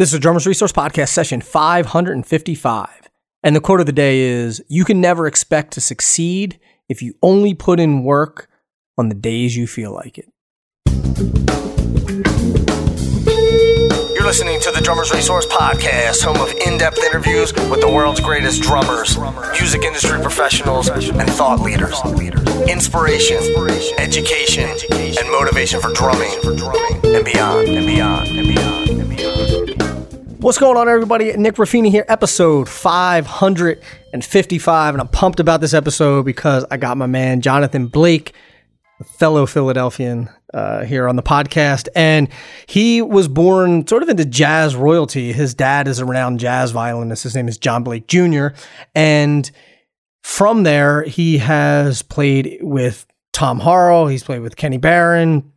This is Drummers Resource Podcast, session 555. And the quote of the day is You can never expect to succeed if you only put in work on the days you feel like it. You're listening to the Drummers Resource Podcast, home of in depth interviews with the world's greatest drummers, music industry professionals, and thought leaders. Inspiration, education, and motivation for drumming and beyond, and beyond, and beyond, and beyond. What's going on, everybody? Nick Ruffini here, episode 555. And I'm pumped about this episode because I got my man, Jonathan Blake, fellow Philadelphian, uh, here on the podcast. And he was born sort of into jazz royalty. His dad is a renowned jazz violinist. His name is John Blake Jr. And from there, he has played with Tom Harrell, he's played with Kenny Barron,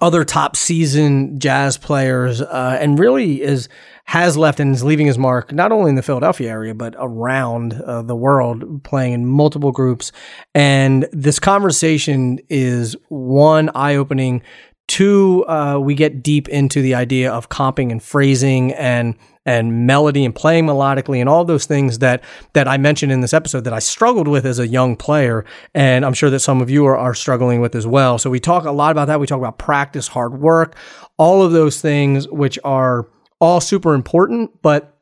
other top season jazz players, uh, and really is has left and is leaving his mark not only in the Philadelphia area but around uh, the world, playing in multiple groups. And this conversation is one eye opening. Two, uh, we get deep into the idea of comping and phrasing and and melody and playing melodically and all those things that that I mentioned in this episode that I struggled with as a young player and I'm sure that some of you are, are struggling with as well. So we talk a lot about that. We talk about practice, hard work, all of those things which are all super important, but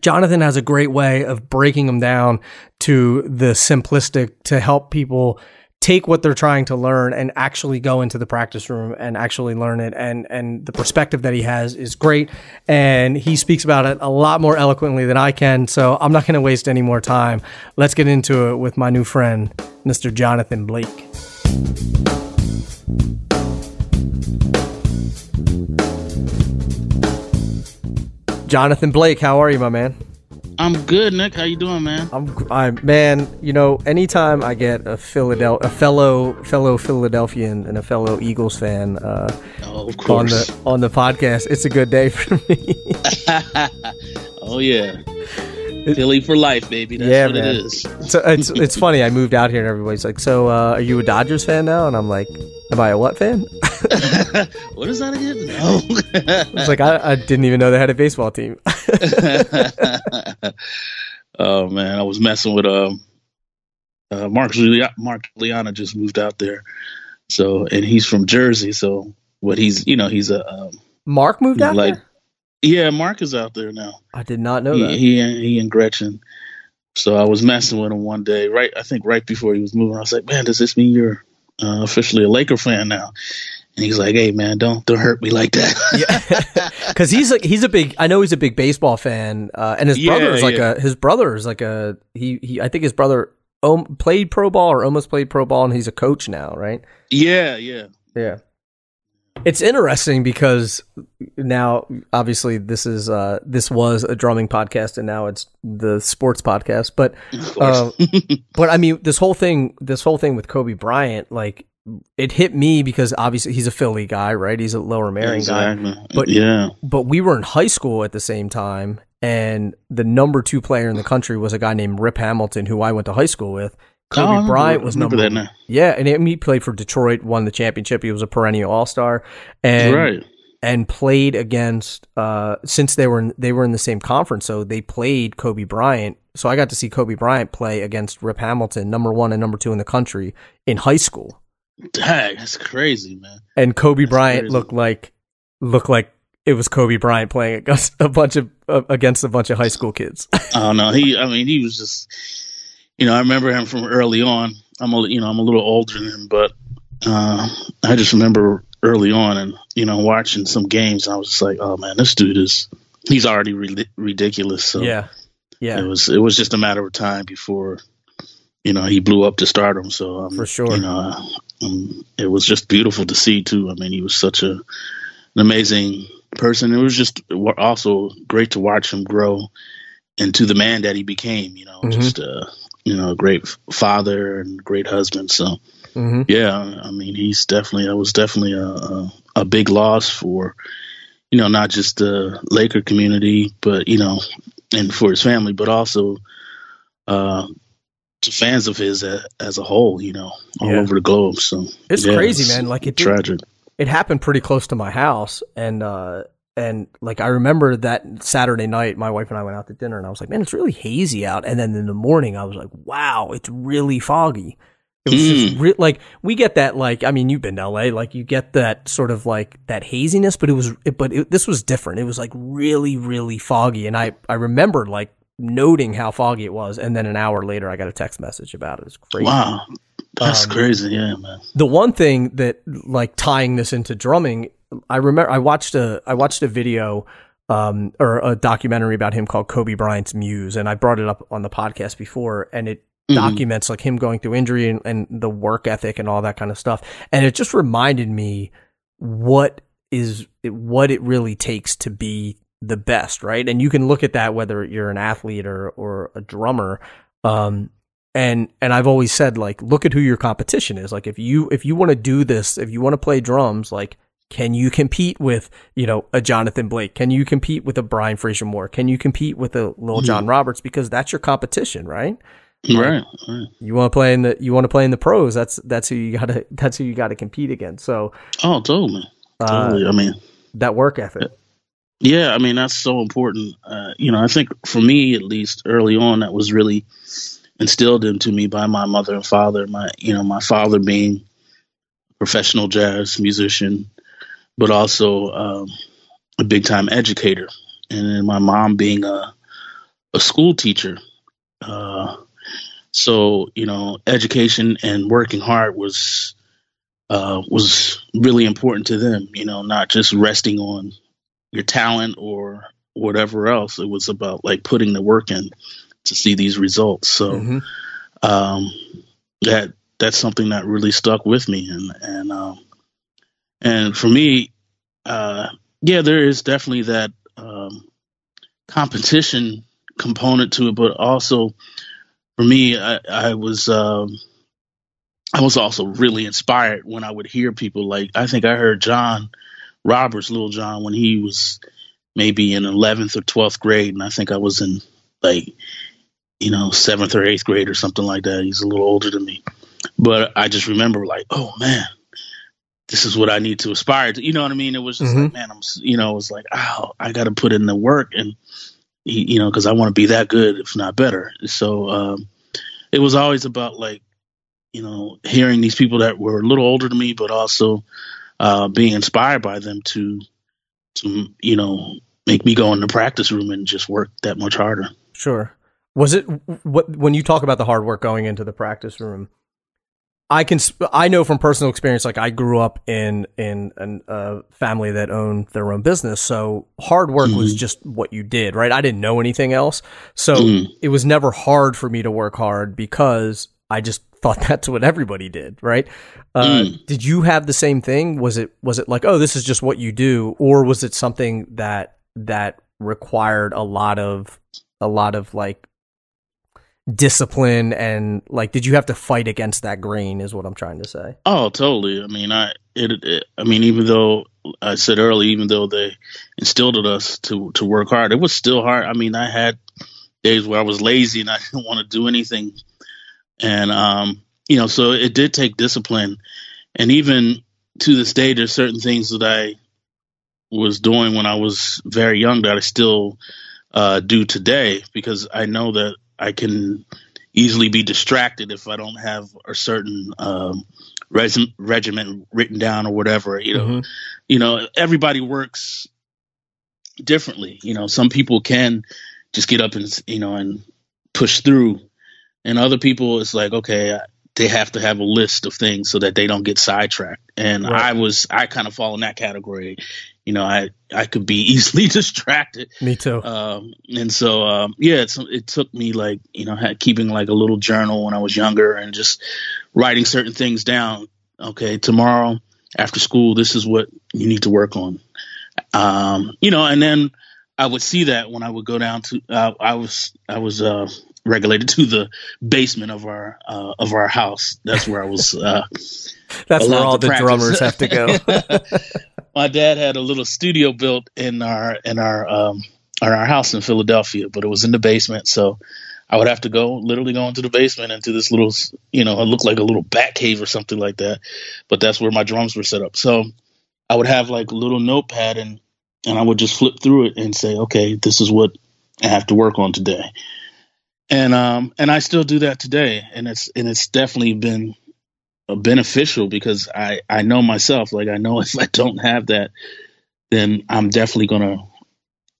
Jonathan has a great way of breaking them down to the simplistic to help people take what they're trying to learn and actually go into the practice room and actually learn it and and the perspective that he has is great and he speaks about it a lot more eloquently than I can so I'm not going to waste any more time let's get into it with my new friend Mr. Jonathan Blake Jonathan Blake, how are you, my man? I'm good, Nick. How you doing, man? I'm, I'm man. You know, anytime I get a Philadelphia, a fellow fellow Philadelphian and a fellow Eagles fan, uh, oh, on the on the podcast, it's a good day for me. oh yeah, Philly for life, baby. That's Yeah, what man. it is. so it's it's funny. I moved out here and everybody's like, "So, uh, are you a Dodgers fan now?" And I'm like, "Am I a what fan?" what is that again? No. It's like I, I didn't even know they had a baseball team. oh man, I was messing with um, uh, Mark Mark Guiliana just moved out there, so and he's from Jersey. So what he's you know he's a um, Mark moved out like there. Yeah Mark is out there now. I did not know he, that. he and he and Gretchen. So I was messing with him one day, right? I think right before he was moving. I was like, "Man, does this mean you're uh, officially a Laker fan now?" And he's like, "Hey, man, don't don't hurt me like that." yeah, because he's like he's a big. I know he's a big baseball fan, uh, and his Yeah, brother is like yeah. a his brother is like a he he. I think his brother um, played pro ball or almost played pro ball, and he's a coach now, right? yeah, yeah, Yeah. It's interesting because now obviously this is uh this was a drumming podcast and now it's the sports podcast but course. but I mean this whole thing this whole thing with Kobe Bryant like it hit me because obviously he's a Philly guy right he's a Lower Merion guy. But- yeah, but we were in high school at the same time and the number 2 player in the country was a guy named Rip Hamilton who I went to high school with Kobe Bryant was number that now. yeah, and he played for Detroit, won the championship. He was a perennial All Star, and right. and played against. Uh, since they were in, they were in the same conference, so they played Kobe Bryant. So I got to see Kobe Bryant play against Rip Hamilton, number one and number two in the country in high school. Dang, that's crazy, man. And Kobe That's Bryant crazy. looked like looked like it was Kobe Bryant playing against a bunch of uh, against a bunch of high school kids. Oh no, he. I mean, he was just. You know, I remember him from early on. I'm a, you know, I'm a little older than him, but uh, I just remember early on, and you know, watching some games. I was just like, oh man, this dude is. He's already ri- ridiculous. So yeah, yeah, it was. It was just a matter of time before, you know, he blew up to stardom. So um, For sure. you know, um, it was just beautiful to see too. I mean, he was such a an amazing person. It was just also great to watch him grow into the man that he became. You know, Mhm. just uh, you know, a great father and great husband. So hmm yeah, I mean, he's definitely. That was definitely a a, a big loss for you know not just the Laker community, but you know, and for his family, but also uh, to fans of his a, as a whole. You know, all Yeah. over the globe. So It's yeah, crazy, man. Like it did, tragic. it happened pretty close to my house and uh and like I remember that Saturday night, my wife and I went out to dinner, and I was like, "Man, it's really hazy out." And then in the morning, I was like, "Wow, it's really foggy." It was mm. just re- like we get that like I mean you've been to LA like you get that sort of like that haziness but it was it, but it, this was different it was like really really foggy and I I remember like noting how foggy it was and then an hour later I got a text message about it. It's crazy. Wow. That's um, crazy, yeah, man. The one thing that like tying this into drumming, I remember I watched a I watched a video um, or a documentary about him called Kobe Bryant's Muse, and I brought it up on the podcast before, and it mm-hmm. documents like him going through injury and, and the work ethic and all that kind of stuff, and it just reminded me what is what it really takes to be the best, right? And you can look at that whether you're an athlete or or a drummer. Um, and and I've always said like look at who your competition is. Like if you if you want to do this, if you want to play drums, like can you compete with, you know, a Jonathan Blake? Can you compete with a Brian Fraser Moore? Can you compete with a Lil John mm-hmm. Roberts? Because that's your competition, right? Right, right. You want to play in the you want to play in the pros. That's that's who you gotta that's who you gotta compete against. So Oh totally. Totally. Uh, I mean that work ethic. Yeah, I mean that's so important. Uh, you know, I think for me at least early on that was really instilled into me by my mother and father. My, you know, my father being a professional jazz musician, but also um, a big time educator, and then my mom being a a school teacher. Uh, so you know, education and working hard was uh, was really important to them. You know, not just resting on your talent or whatever else. It was about like putting the work in to see these results. So mm-hmm. um, that that's something that really stuck with me, and and um, and for me, uh, yeah, there is definitely that um, competition component to it, but also for me, I, I was. Um, I was also really inspired when I would hear people like I think I heard John Roberts, Little John, when he was maybe in 11th or 12th grade, and I think I was in like you know, seventh or eighth grade or something like that. He's a little older than me. But I just remember like, oh man, this is what I need to aspire to. You know what I mean? It was just mm-hmm. like, man, I'm, you know, it was like, oh, I got to put in the work and, you know, because I want to be that good, if not better. So um, it was always about like, you know, hearing these people that were a little older than me, but also uh, being inspired by them to, to you know, make me go in the practice room and just work that much harder. Sure. Was it what when you talk about the hard work going into the practice room? I can I know from personal experience. Like I grew up in in a family that owned their own business, so hard work mm-hmm. was just what you did, right? I didn't know anything else, so mm-hmm. it was never hard for me to work hard because I just thought that's what everybody did, right? Uh, mm. Did you have the same thing? Was it was it like, oh, this is just what you do, or was it something that that required a lot of a lot of like discipline and like did you have to fight against that grain is what i'm trying to say? Oh totally. I mean i it, it, i mean even though i said early even though they instilled in us to to work hard it was still hard. I mean i had days where i was lazy and i didn't want to do anything. And um you know so it did take discipline. And even to this day there's certain things that i was doing when i was very young that i still uh, do today because i know that I can easily be distracted if I don't have a certain um, res- regiment written down or whatever. You know, mm-hmm. you know, everybody works differently. You know, some people can just get up and you know and push through, and other people it's like okay, they have to have a list of things so that they don't get sidetracked. And right. I was I kind of fall in that category you know, I I could be easily distracted. Me too. Um, and so, um, yeah, it's, it took me like you know had, keeping like a little journal when I was younger and just writing certain things down. Okay, tomorrow after school, this is what you need to work on. Um, you know, and then I would see that when I would go down to uh, I was I was uh, regulated to the basement of our uh, of our house. That's where I was. Uh, That's where all the practice. drummers have to go. My dad had a little studio built in our in our um, in our house in Philadelphia, but it was in the basement, so I would have to go literally go into the basement into this little, you know, it looked like a little bat cave or something like that. But that's where my drums were set up. So I would have like a little notepad and and I would just flip through it and say, okay, this is what I have to work on today. And um and I still do that today, and it's and it's definitely been beneficial because I I know myself. Like I know if I don't have that, then I'm definitely gonna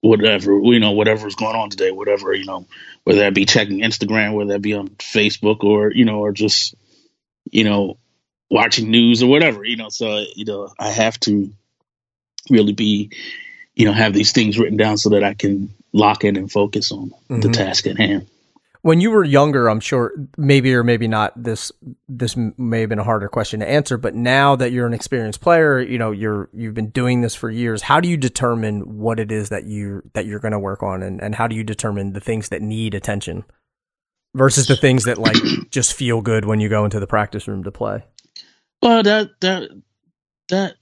whatever you know whatever's going on today, whatever you know, whether that be checking Instagram, whether that be on Facebook, or you know, or just you know watching news or whatever. You know, so you know I have to really be you know have these things written down so that I can lock in and focus on mm-hmm. the task at hand when you were younger, I'm sure maybe or maybe not this this may have been a harder question to answer, but now that you're an experienced player, you know, you're you've been doing this for years. How do you determine what it is that you that you're going to work on and and how do you determine the things that need attention versus the things that like just feel good when you go into the practice room to play? Well, that that that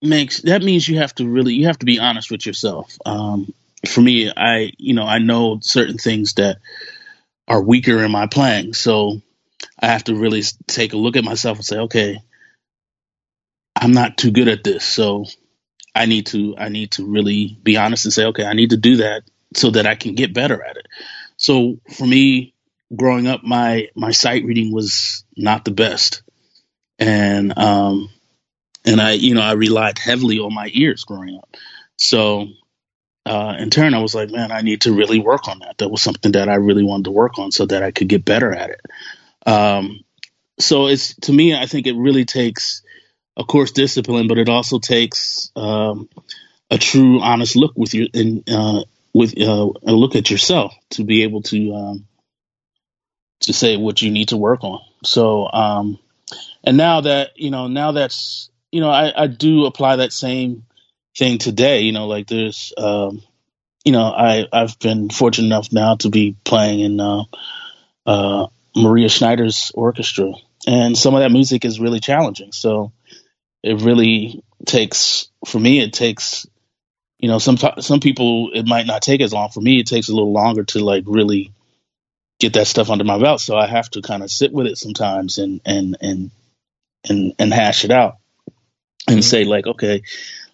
makes that means you have to really you have to be honest with yourself. Um, for me, I you know, I know certain things that are weaker in my playing. So I have to really take a look at myself and say, okay, I'm not too good at this. So I need to I need to really be honest and say, okay, I need to do that so that I can get better at it. So for me, growing up, my my sight reading was not the best, and um, and I you know I relied heavily on my ears growing up. So uh, in turn, I was like, man, I need to really work on that. That was something that I really wanted to work on so that I could get better at it. Um, so it's to me, I think it really takes, of course, discipline, but it also takes um, a true, honest look with you and uh, with uh, a look at yourself to be able to um, to say what you need to work on. So, um, and now that you know, now that's you know, I, I do apply that same thing today. You know, like there's, um, you know, I I've been fortunate enough now to be playing in uh, uh, Maria Schneider's orchestra, and some of that music is really challenging. So it really takes, for me, it takes, you know, some some people it might not take as long. For me, it takes a little longer to like really get that stuff under my belt. So I have to kind of sit with it sometimes and and and and and hash it out and mm-hmm. say like, okay,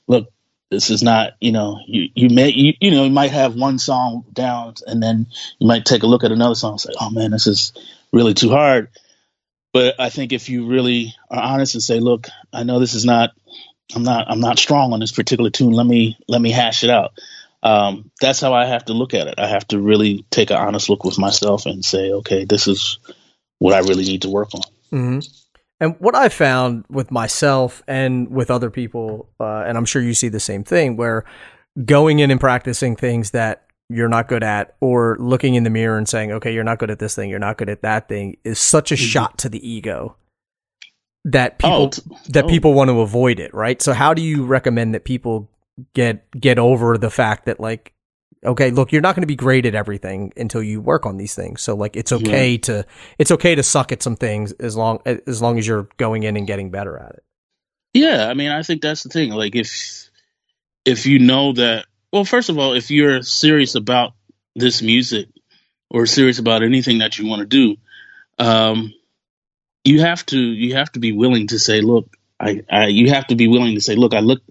look, this is not, you know, you, you may, you, you know, you might have one song down and then you might take a look at another song and say, oh man, this is really too hard. But I think if you really are honest and say, look, I know this is not, I'm not, I'm not strong on this particular tune. Let me, let me hash it out. Um, that's how I have to look at it. I have to really take an honest look with myself and say, okay, this is what I really need to work on. Mm-hmm. And what I found with myself and with other people, uh, and I'm sure you see the same thing, where going in and practicing things that you're not good at, or looking in the mirror and saying, okay, you're not good at this thing, you're not good at that thing, is such a mm-hmm. shot to the ego that people oh, that oh. people want to avoid it, right? So how do you recommend that people get get over the fact that like okay, look, you're not going to be great at everything until you work on these things. So like it's okay yeah. to it's okay to suck at some things as long as long as you're going in and getting better at it. Yeah, I mean, I think that's the thing. Like if if you know that well, first of all, if you're serious about this music or serious about anything that you want to do, um, you have to you have to be willing to say, look, I, I you have to be willing to say, look, I look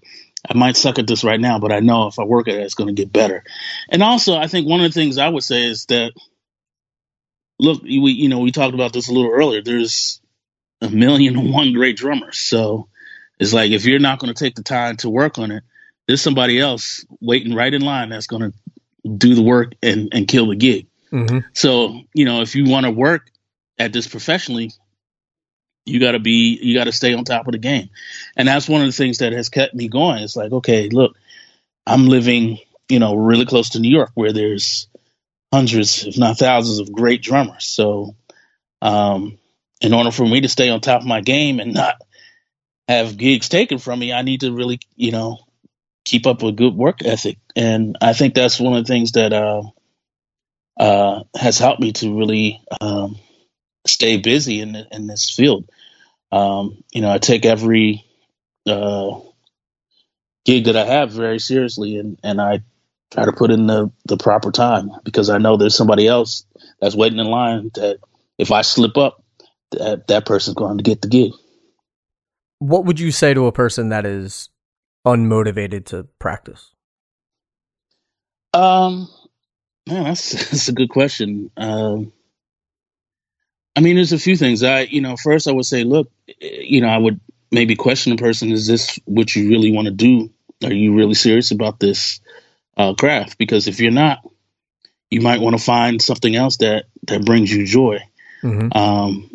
I might suck at this right now, but I know if I work at it, it's going to get better. And also, I think one of the things I would say is that, look, we you know we talked about this a little earlier. There's a million and one great drummers, so it's like if you're not going to take the time to work on it, there's somebody else waiting right in line that's going to do the work and and kill the gig. Mm-hmm. So you know, if you want to work at this professionally, you got to be you got to stay on top of the game. And that's one of the things that has kept me going. It's like okay look i'm living you know really close to new york where there's hundreds if not thousands of great drummers. So um, in order for me to stay on top of my game and not have gigs taken from me i need to really you know keep up a good work ethic. And i think that's one of the things that uh, uh, has helped me to really um, stay busy in in this field. Um, you know, I take every uh, gig that I have very seriously, and and I try to put in the the proper time because I know there's somebody else that's waiting in line that if I slip up, that that person's going to get the gig. What would you say to a person that is unmotivated to practice? Um, man, that's that's a good question. Um, I mean, there's a few things. I, you know, first I would say, look, you know, I would maybe question a person: Is this what you really want to do? Are you really serious about this uh, craft? Because if you're not, you might want to find something else that that brings you joy. Mm-hmm. Um,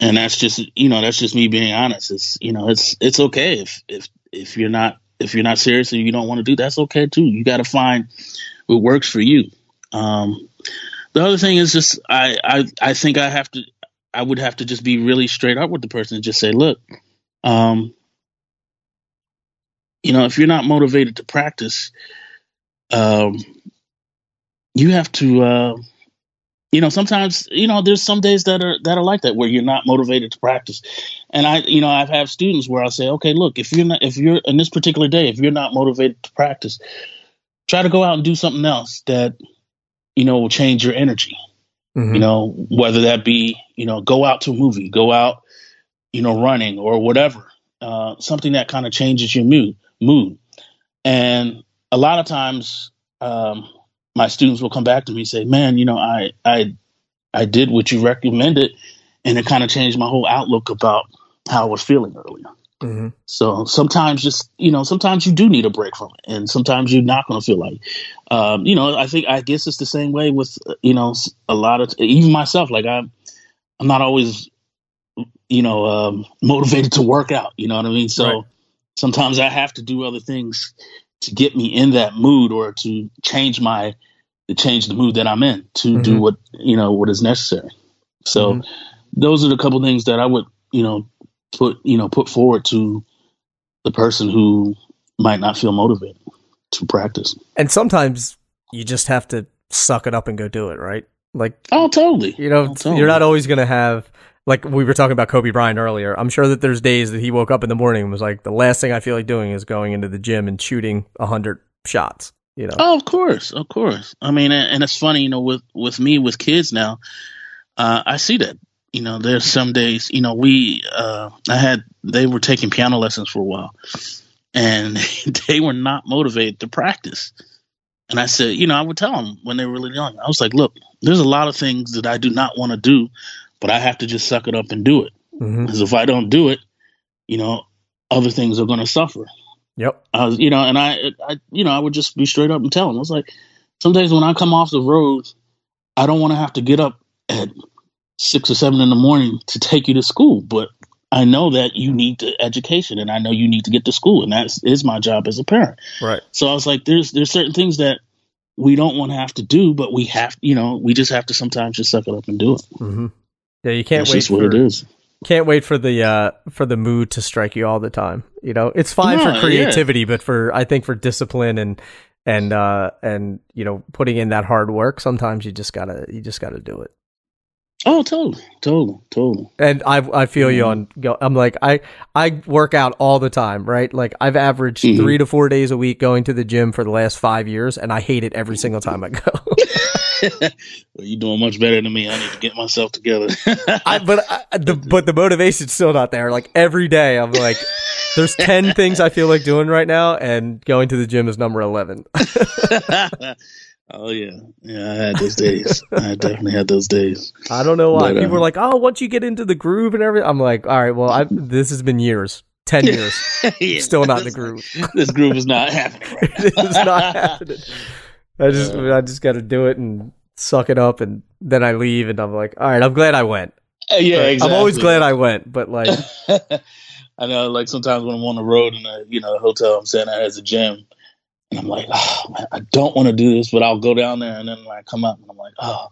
and that's just you know that's just me being honest. It's you know it's it's okay if if if you're not if you're not serious and you don't want to do that's okay too. You got to find what works for you. Um, the other thing is just I, I I think I have to I would have to just be really straight up with the person and just say, look, um, you know, if you're not motivated to practice, um, you have to. Uh, you know sometimes you know there's some days that are that are like that where you're not motivated to practice and i you know i've had students where i'll say okay look if you're not if you're in this particular day if you're not motivated to practice try to go out and do something else that you know will change your energy mm-hmm. you know whether that be you know go out to a movie go out you know running or whatever uh, something that kind of changes your mood mood and a lot of times um, my students will come back to me and say, "Man, you know, I I I did what you recommended, and it kind of changed my whole outlook about how I was feeling earlier." Mm-hmm. So sometimes, just you know, sometimes you do need a break from it, and sometimes you're not going to feel like, um, you know. I think I guess it's the same way with you know a lot of even myself. Like I'm, I'm not always, you know, um, motivated to work out. You know what I mean? So right. sometimes I have to do other things to get me in that mood or to change my to change the mood that I'm in to mm-hmm. do what you know what is necessary. So mm-hmm. those are the couple things that I would you know put you know put forward to the person who might not feel motivated to practice. And sometimes you just have to suck it up and go do it, right? Like oh, totally. You know, oh, totally. you're not always going to have like we were talking about Kobe Bryant earlier. I'm sure that there's days that he woke up in the morning and was like, the last thing I feel like doing is going into the gym and shooting a hundred shots. You know? Oh, of course, of course. I mean, and it's funny, you know, with with me with kids now, uh, I see that. You know, there's some days, you know, we uh, I had they were taking piano lessons for a while, and they were not motivated to practice. And I said, you know, I would tell them when they were really young. I was like, look, there's a lot of things that I do not want to do, but I have to just suck it up and do it. Mm-hmm. Because if I don't do it, you know, other things are going to suffer. Yep. I was, you know, and I, I, you know, I would just be straight up and tell them. I was like, some days when I come off the road, I don't want to have to get up at six or seven in the morning to take you to school, but I know that you need the education, and I know you need to get to school, and that is my job as a parent. Right. So I was like, there's there's certain things that we don't want to have to do, but we have, you know, we just have to sometimes just suck it up and do it. Mm-hmm. Yeah, you can't That's wait. For, what it is. Can't wait for the uh, for the mood to strike you all the time. You know, it's fine yeah, for creativity, yeah. but for I think for discipline and and uh, and you know putting in that hard work, sometimes you just gotta you just gotta do it. Oh, totally, totally, totally. And I I feel you on. I'm like I I work out all the time, right? Like I've averaged mm-hmm. three to four days a week going to the gym for the last five years, and I hate it every single time I go. well, you're doing much better than me. I need to get myself together. I, but I, the but the motivation's still not there. Like every day, I'm like, there's ten things I feel like doing right now, and going to the gym is number eleven. Oh yeah, yeah. I had those days. I definitely had those days. I don't know why but, people uh, are like, "Oh, once you get into the groove and everything," I'm like, "All right, well, I, this has been years, ten years, yeah, still not in the groove. this groove is not happening. Right it's not happening. I just, uh, I just got to do it and suck it up, and then I leave, and I'm like, all right, I'm glad I went. Uh, yeah, exactly. I'm always glad I went, but like, I know, like sometimes when I'm on the road in a, you know, a hotel, I'm staying at as a gym and I'm like, oh, man, I don't want to do this, but I'll go down there, and then when I come up, and I'm like, oh,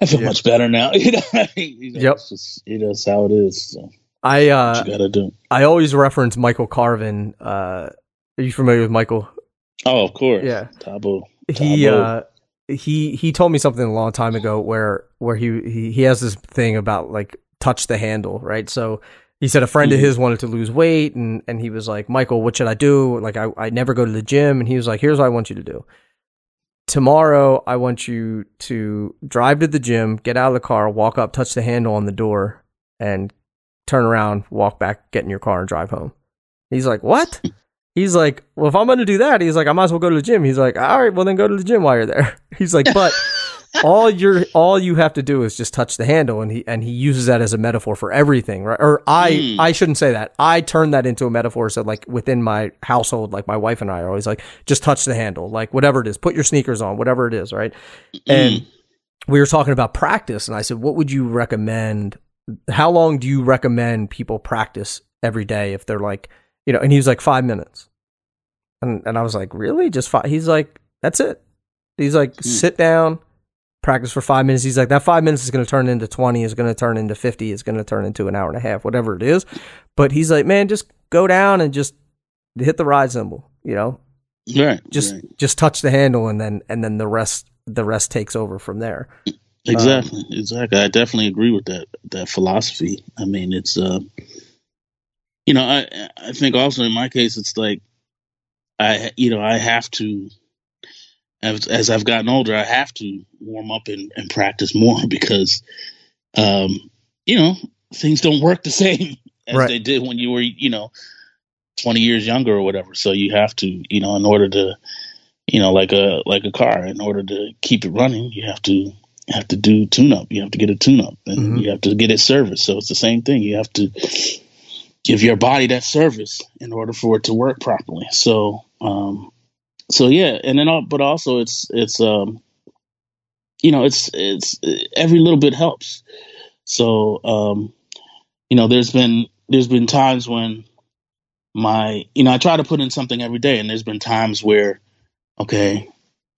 I feel much better now. you know, yep. It's just, you know, it's how it is. So I uh, you gotta do. I always reference Michael Carvin. Uh, are you familiar with Michael? Oh, of course. Yeah, Tabu. He uh, he he told me something a long time ago where where he he, he has this thing about like touch the handle, right? So he said a friend of mm-hmm. his wanted to lose weight and, and he was like, Michael, what should I do? Like, I, I never go to the gym. And he was like, here's what I want you to do. Tomorrow, I want you to drive to the gym, get out of the car, walk up, touch the handle on the door, and turn around, walk back, get in your car, and drive home. He's like, what? He's like, well, if I'm going to do that, he's like, I might as well go to the gym. He's like, all right, well then go to the gym while you're there. He's like, but all you're all you have to do is just touch the handle, and he and he uses that as a metaphor for everything, right? Or I Mm. I shouldn't say that. I turned that into a metaphor. So like within my household, like my wife and I are always like, just touch the handle, like whatever it is, put your sneakers on, whatever it is, right? And we were talking about practice, and I said, what would you recommend? How long do you recommend people practice every day if they're like, you know? And he was like five minutes, and and I was like, really, just five? He's like, that's it. He's like, sit down, practice for five minutes. He's like, that five minutes is going to turn into 20, is going to turn into 50, is going to turn into an hour and a half, whatever it is. But he's like, man, just go down and just hit the ride cymbal, you know, Right. just, right. just touch the handle and then, and then the rest, the rest takes over from there. Exactly, exactly. I definitely agree with that that philosophy. I mean, it's uh, you know, I I think also in my case, it's like I you know I have to as as I've gotten older, I have to warm up and, and practice more because um, you know things don't work the same as Right. they did when you were you know twenty years younger or whatever. So you have to you know in order to you know like a like a car in order to keep it running, you have to have to do tune up. You have to get a tune up and Mhm. you have to get it serviced. So it's the same thing. You have to give your body that service in order for it to work properly. So, um, so yeah, and then, al- but also it's, it's, um, you know, it's, it's every little bit helps. So, um, you know, there's been, there's been times when my, you know, I try to put in something every day and there's been times where, okay,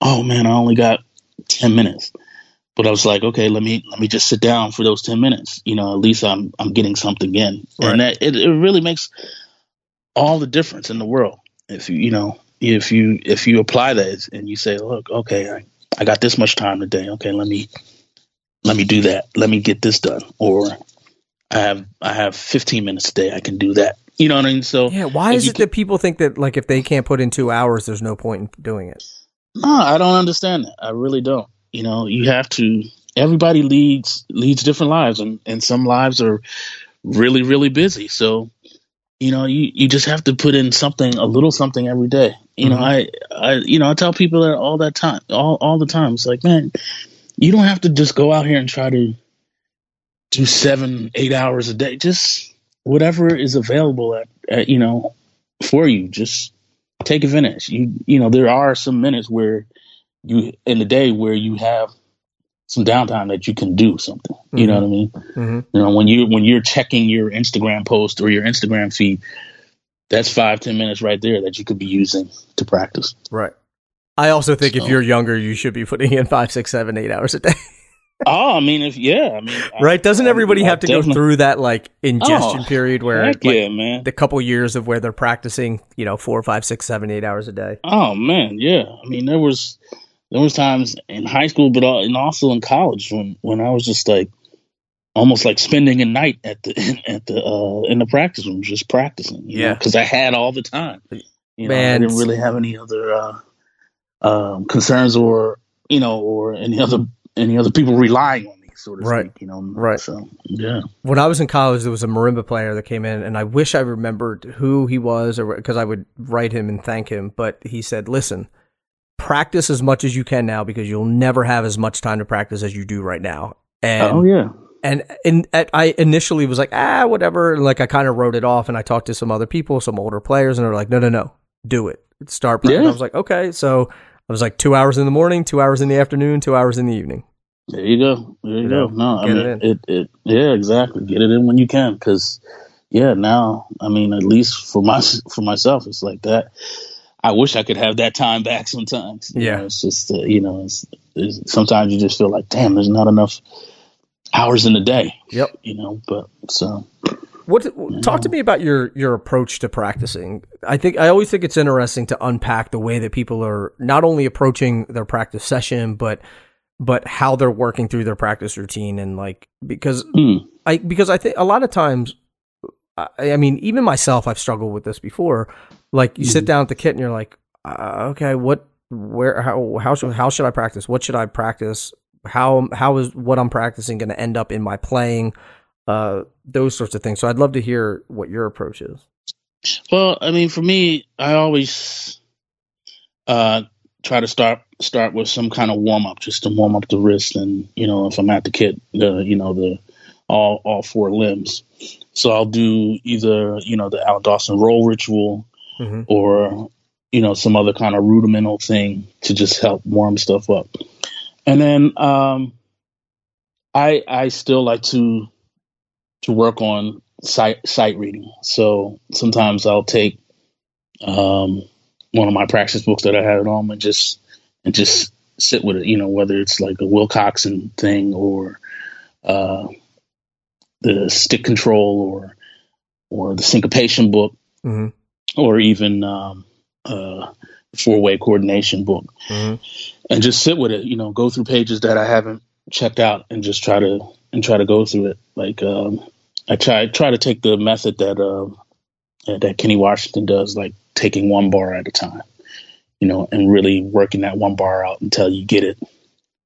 oh man, I only got 10 minutes. But I was like, okay, let me let me just sit down for those ten minutes. You know, at least I'm I'm getting something in, Right. and that it, it really makes all the difference in the world. If you you know if you if you apply that and you say, look, okay, I, I got this much time today. Okay, let me let me do that. Let me get this done. Or I have I have 15 minutes a day. I can do that. You know what I mean? So Yeah. Why is it that people think that like if they can't put in two hours, there's no point in doing it? No, I don't understand that. I really don't. You know, you have to. Everybody leads leads different lives, and and some lives are really really busy. So, you know, you you just have to put in something, a little something every day. You know, mm-hmm. I I you know I tell people that all that time, all all the time. It's like, man, you don't have to just go out here and try to do seven eight hours a day. Just whatever is available at, at you know for you. Just take advantage. You you know there are some minutes where you in the day where you have some downtime that you can do something. You know what I mean? Mm-hmm. You know when you when you're checking your Instagram post or your Instagram feed, that's five ten minutes right there that you could be using to practice. Right. I also think if you're younger, you should be putting in five, six, seven, eight hours a day. Oh, I mean, if yeah, I mean, right? Doesn't I- everybody I have to go through that like ingestion Oh, period where like, yeah, man. the couple years of where they're practicing, you know, four, five, six, seven, eight hours a day? Oh man, yeah. I mean, there was there was times in high school, but al- and also in college when when I was just like almost like spending a night at the at the uh, in the practice room just practicing. Yeah. because I had all the time. You know, Man. I didn't really have any other uh, um, concerns or you know or any other any other people relying on me, so to Right. speak. You know, Right. So yeah, When I was in college, there was a marimba player that came in, and I wish I remembered who he was, or because I would write him and thank him. But he said, "Listen, practice as much as you can now because you'll never have as much time to practice as you do right now." And oh yeah, and and I initially was like, ah, whatever. And like I kind of wrote it off, and I talked to some other people, some older players, and they're like, no, no, no, do it. Start. practicing. Yeah. I was like, okay. So I was like, two hours in the morning, two hours in the afternoon, two hours in the evening. There you go. There you, You know, go. No, I mean, it it, it, yeah, exactly. Get it in when you can, because yeah, now, I mean, at least for my for myself, it's like that. I wish I could have that time back sometimes. You Yeah. know, it's just uh, you know, it's, it's, sometimes you just feel like, damn, there's not enough hours in the day. Yep. You know, but so What talk to me about your your approach to practicing? I think I always think it's interesting to unpack the way that people are not only approaching their practice session, but but how they're working through their practice routine and like because mm, I because I think a lot of times, I, I mean, even myself, I've struggled with this before. Like you sit Mhm. down at the kit and you're like, uh, okay, what, where, how, how should, how should I practice? What should I practice? How, how is what I'm practicing going to end up in my playing? Uh, those sorts of things. So I'd love to hear what your approach is. Well, I mean, for me, I always uh, try to start start with some kind of warm up, just to warm up the wrist, and you know, if I'm at the kit, the you know the all all four limbs. So I'll do either you know the Alan Dawson roll ritual, mm-hmm. or you know some other kind of rudimental thing to just help warm stuff up. And then um, I I still like to to work on sight sight reading. So sometimes I'll take um, one of my practice books that I had at home and just and just sit with it. You know, whether it's like a Wilcoxon thing or uh, the stick control or or the syncopation book, mm-hmm. Or even um, uh, four way coordination book, mm-hmm. and just sit with it. You know, go through pages that I haven't checked out and just try to and try to go through it. Like um, I try try to take the method that uh, that Kenny Washington does, like taking one bar at a time. You know, and really working that one bar out until you get it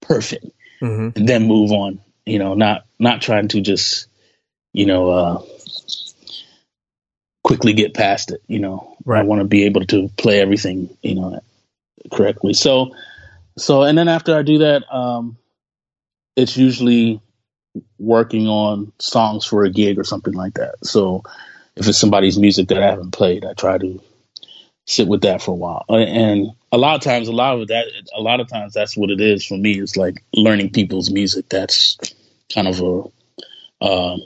perfect, mm-hmm. and then move on. You know, not not trying to just you know uh, quickly get past it. You know, right. I want to be able to play everything, you know, correctly. So, so, and then after I do that, um, it's usually working on songs for a gig or something like that. So, if it's somebody's music that I haven't played, I try to sit with that for a while. And a lot of times, a lot of that, a lot of times, that's what it is for me. It's like learning people's music. That's kind of a um,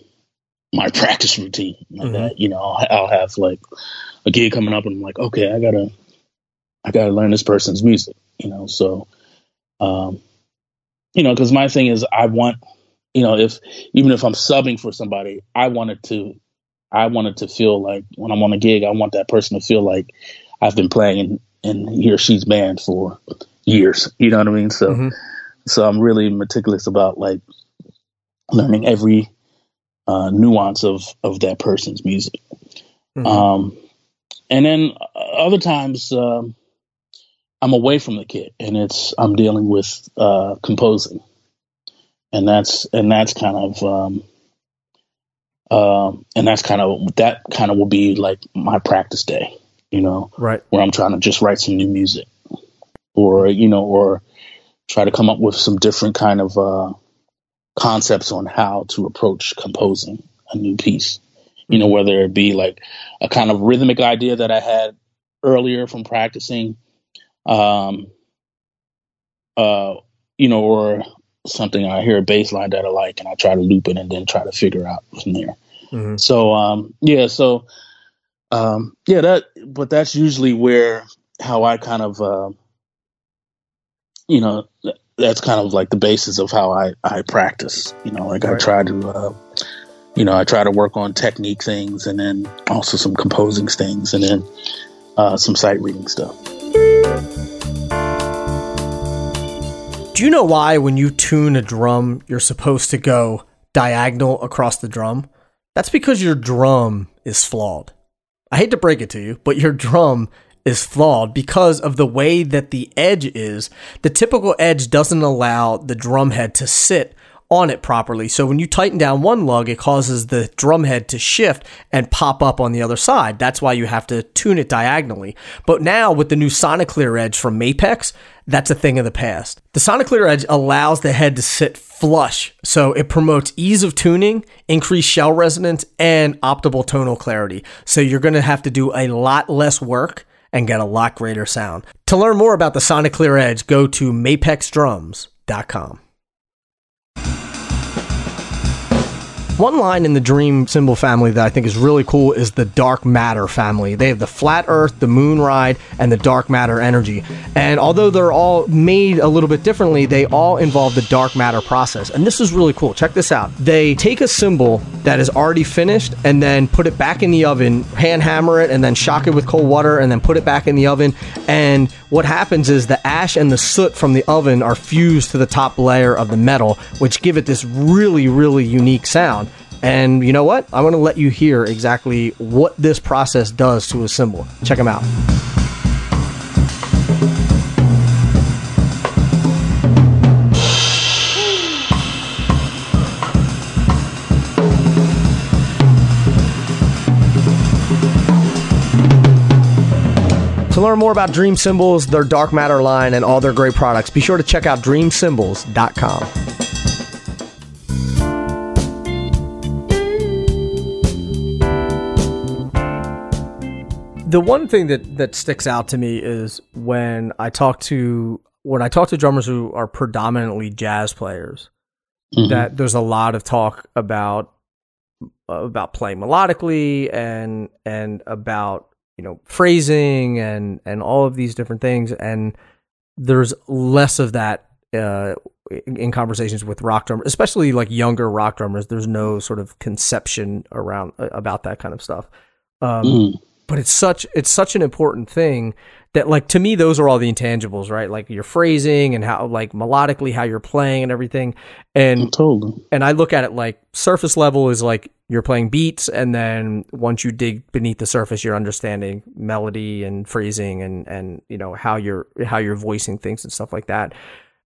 my practice routine like mm-hmm. that. You know, I'll, I'll, have like a gig coming up, and I'm like, okay, I gotta, I gotta learn this person's music. You know, so, um, you know, because my thing is, I want, you know, if even if I'm subbing for somebody, I wanted to, I wanted to feel like when I'm on a gig, I want that person to feel like I've been playing in, in he or she's band for years. You know what I mean? So, mm-hmm. so I'm really meticulous about like learning every uh, nuance of of that person's music. Mm-hmm. Um, and then other times um, I'm away from the kit and it's I'm dealing with uh, composing, and that's and that's kind of um, uh, and that's kind of that kind of will be like my practice day, you know, right where I'm trying to just write some new music, or you know, or try to come up with some different kind of uh, concepts on how to approach composing a new piece. You know, whether it be like a kind of rhythmic idea that I had earlier from practicing, um, uh, you know, or something I hear a bass line that I like and I try to loop it and then try to figure out from there. Mm-hmm. So, um, yeah, so, um, yeah, that, but that's usually where, how I kind of, uh, you know, that's kind of like the basis of how I, I practice. You know, like right. I try to, uh, you know, I try to work on technique things and then also some composing things and then uh, some sight reading stuff. Do you know why when you tune a drum, you're supposed to go diagonal across the drum? That's because your drum is flawed. I hate to break it to you, but your drum is flawed because of the way that the edge is. The typical edge doesn't allow the drum head to sit on it properly. So when you tighten down one lug, it causes the drum head to shift and pop up on the other side. That's why you have to tune it diagonally. But now with the new SONIClear Edge from Mapex, that's a thing of the past. The SONIClear Edge allows the head to sit flush, so it promotes ease of tuning, increased shell resonance, and optimal tonal clarity. So you're going to have to do a lot less work and get a lot greater sound. To learn more about the SONIClear Edge, go to mapexdrums.com. One line in the Dream cymbal family that I think is really cool is the Dark Matter family. They have the Flat Earth, the Moon Ride, and the Dark Matter energy. And although they're all made a little bit differently, they all involve the Dark Matter process. And this is really cool. Check this out. They take a cymbal that is already finished and then put it back in the oven, hand hammer it, and then shock it with cold water, and then put it back in the oven. And what happens is the ash and the soot from the oven are fused to the top layer of the metal, which give it this really, really unique sound. And you know what? I'm going to let you hear exactly what this process does to a cymbal. Check them out. To learn more about Dream Cymbals, their dark matter line, and all their great products, be sure to check out dreamcymbals.com. The one thing that, that sticks out to me is when I talk to when I talk to drummers who are predominantly jazz players, Mhm. that there's a lot of talk about about playing melodically and and about you know phrasing and and all of these different things and there's less of that uh, in in conversations with rock drummers especially like younger rock drummers there's no sort of conception around uh, about that kind of stuff um, Mm. But it's such it's such an important thing that like to me those are all the intangibles right like your phrasing and how like melodically how you're playing and everything and oh, Totally. and I look at it like surface level is like you're playing beats, and then once you dig beneath the surface, you're understanding melody and phrasing and and you know how you're how you're voicing things and stuff like that.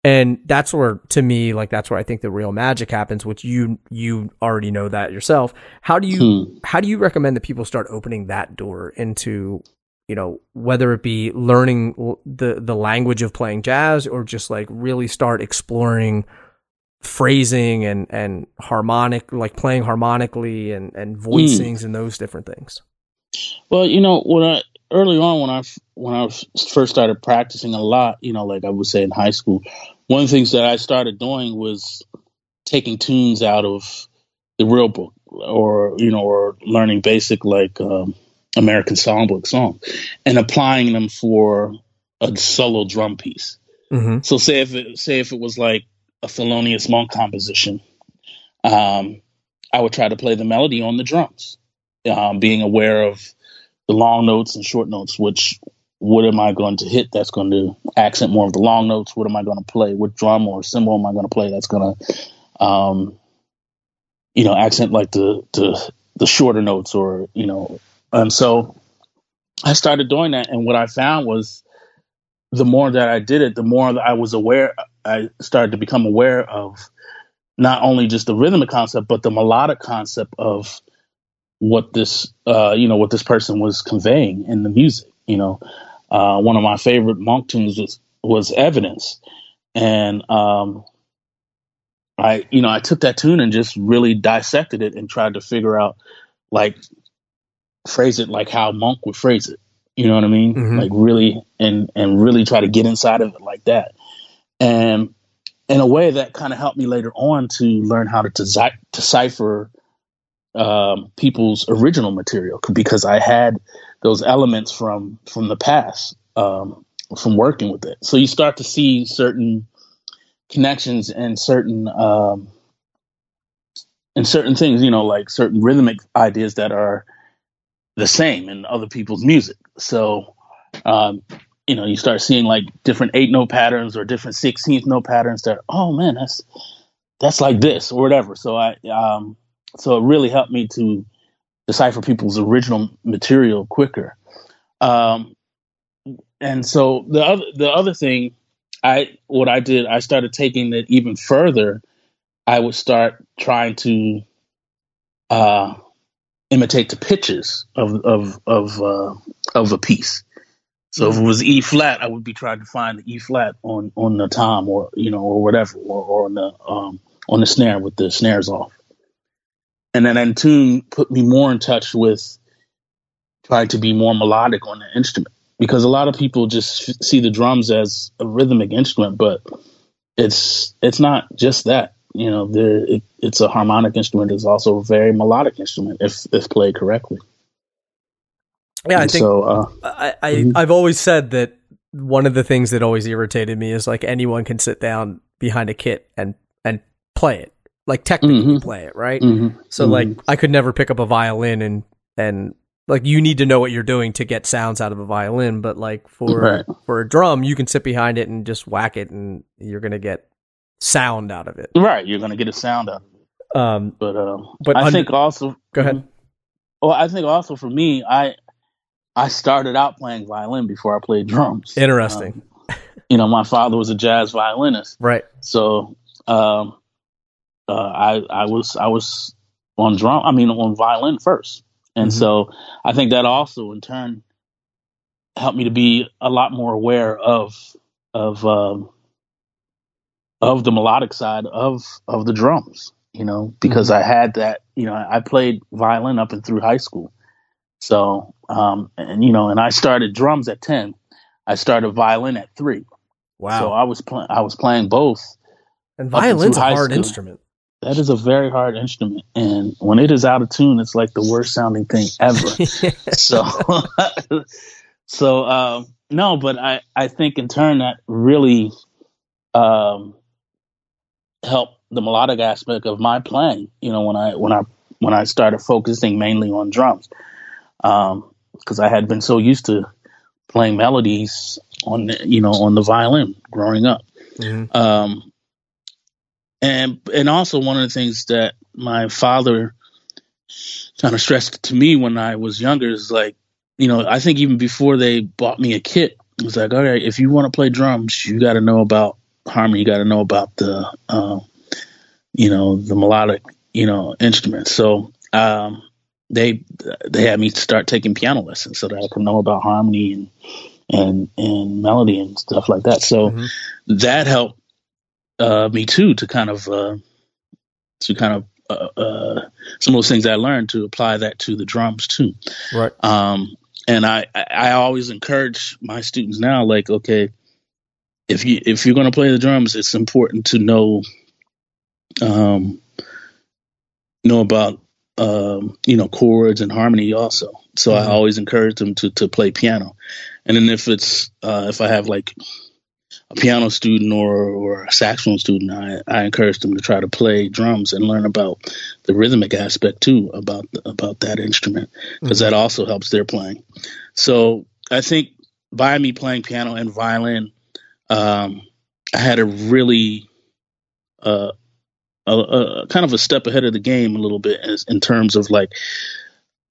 And that's where, to me, like that's where I think the real magic happens. Which you you already know that yourself. How do you Hmm. how do you recommend that people start opening that door into you know whether it be learning the the language of playing jazz or just like really start exploring phrasing and and harmonic like playing harmonically and and voicings and those different things Well, you know, when I early on when i when I first started practicing a lot, you know, like I would say in high school, one of the things that I started doing was taking tunes out of the real book, or you know, or learning basic like um, American songbook songs, and applying them for a solo drum piece. mm-hmm. So say if it say if it was like a Thelonious Monk composition, um, I would try to play the melody on the drums, um, being aware of the long notes and short notes. Which what am I going to hit? That's going to accent more of the long notes. What am I going to play? What drum or cymbal am I going to play? That's going to, um, you know, accent like the the the shorter notes or you know. And so I started doing that, and what I found was the more that I did it, the more that I was aware, I started to become aware of not only just the rhythmic concept, but the melodic concept of what this, uh, you know, what this person was conveying in the music. You know, uh, one of my favorite monk tunes was was Evidence, and um, I, you know, I took that tune and just really dissected it and tried to figure out, like, phrase it like how Monk would phrase it. You know what I mean? Mhm. Like really, and and really try to get inside of it like that. And in a way, that kind of helped me later on to learn how to desi- decipher um, people's original material because I had those elements from from the past um, from working with it. So you start to see certain connections and certain um, and certain things, you know, like certain rhythmic ideas that are the same in other people's music. So, um, you know, you start seeing like different eight note patterns or different sixteenth note patterns that, oh man, that's that's like this or whatever. So I, um, so it really helped me to decipher people's original material quicker. Um, and so the other the other thing, I what I did, I started taking it even further. I would start trying to uh, imitate the pitches of of of uh, of a piece. So if it was E flat, I would be trying to find the E flat on on the tom or you know or whatever or, or on the um, on the snare with the snares off. And then that tune put me more in touch with trying to be more melodic on the instrument because a lot of people just see the drums as a rhythmic instrument, but it's it's not just that. You know, it, it's a harmonic instrument. It's also a very melodic instrument if if played correctly. yeah i think so. Uh, I, I Mhm. I've always said that one of the things that always irritated me is like anyone can sit down behind a kit and and play it, like technically Mhm. play it, right? mhm, So mhm. like I could never pick up a violin and and like you need to know what you're doing to get sounds out of a violin, but like for Right. for a drum, you can sit behind it and just whack it and you're gonna get sound out of it. right, you're gonna get a sound out of it. Um, But um, But I under- think also. go ahead. Mhm. Well, I think also for me, I I started out playing violin before I played drums. Interesting, Um, you know, my father was a jazz violinist, right? so um, uh, I I was I was on drum. I mean, on violin first, and Mhm. so I think that also in turn helped me to be a lot more aware of of um, of the melodic side of of the drums. You know, because mm-hmm. I had that. You know, I played violin up and through high school. So, um, and you know, and I started drums at ten. I started violin at three. Wow! So I was playing. I was playing both. And violin's a hard school. instrument. That is a very hard instrument, and when it is out of tune, it's like the worst sounding thing ever. so, so um, no, but I I think in turn that really um, helped the melodic aspect of my playing. You know, when I when I when I started focusing mainly on drums, because um, I had been so used to playing melodies on the, you know on the violin growing up. Mm-hmm. Um, and and also one of the things that my father kind of stressed to me when I was younger is like, you know, I think even before they bought me a kit, it was like, all right, if you want to play drums, you got to know about harmony, you got to know about the, uh, you know, the melodic, you know, instruments. So um, they they had me start taking piano lessons so that I could know about harmony and and and melody and stuff like that. So mm-hmm. that helped uh, me too to kind of uh, to kind of uh, uh, some of those things I learned to apply that to the drums too. Right. Um, and I I always encourage my students now, like, okay, if you if you're going to play the drums, it's important to know um know about um, you know chords and harmony also. So mm-hmm. I always encourage them to to play piano. And then if it's uh, if I have like a piano student or, or a saxophone student, I, I encourage them to try to play drums and learn about the rhythmic aspect too about about that instrument because mm-hmm. that also helps their playing. So I think by me playing piano and violin, um, I had a really uh, a, a, kind of a step ahead of the game a little bit as, in terms of like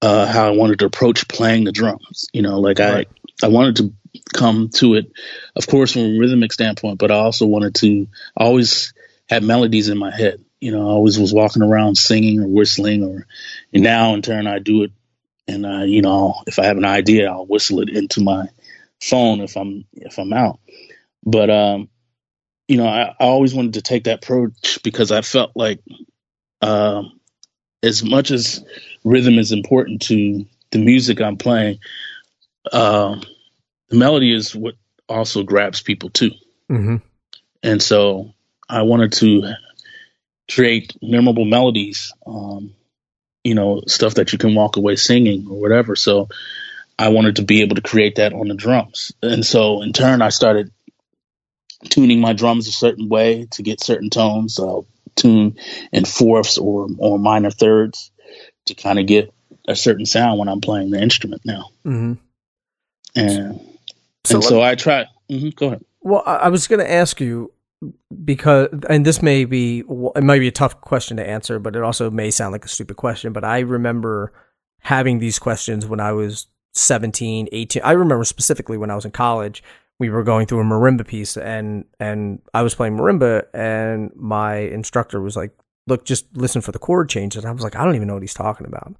uh, how I wanted to approach playing the drums. You know, like right. I I wanted to come to it, of course, from a rhythmic standpoint, but I also wanted to always have melodies in my head. You know, I always was walking around singing or whistling, or and now in turn I do it, and I, you know, if I have an idea, I'll whistle it into my phone if I'm if I'm out. But um, you know, I, I always wanted to take that approach because I felt like um, as much as rhythm is important to the music I'm playing, um, melody is what also grabs people too. Mm-hmm. And so I wanted to create memorable melodies, um, you know, stuff that you can walk away singing or whatever. So I wanted to be able to create that on the drums. And so in turn, I started tuning my drums a certain way to get certain tones. I'll tune in fourths or, or minor thirds to kind of get a certain sound when I'm playing the instrument now. Mm-hmm. And so, and so I try. Mm-hmm, go ahead. Well, I was going to ask you because, and this may be, it might be a tough question to answer, but it also may sound like a stupid question. But I remember having these questions when I was 17, 18. I remember specifically when I was in college, we were going through a marimba piece and, and I was playing marimba and my instructor was like, look, just listen for the chord changes. And I was like, I don't even know what he's talking about.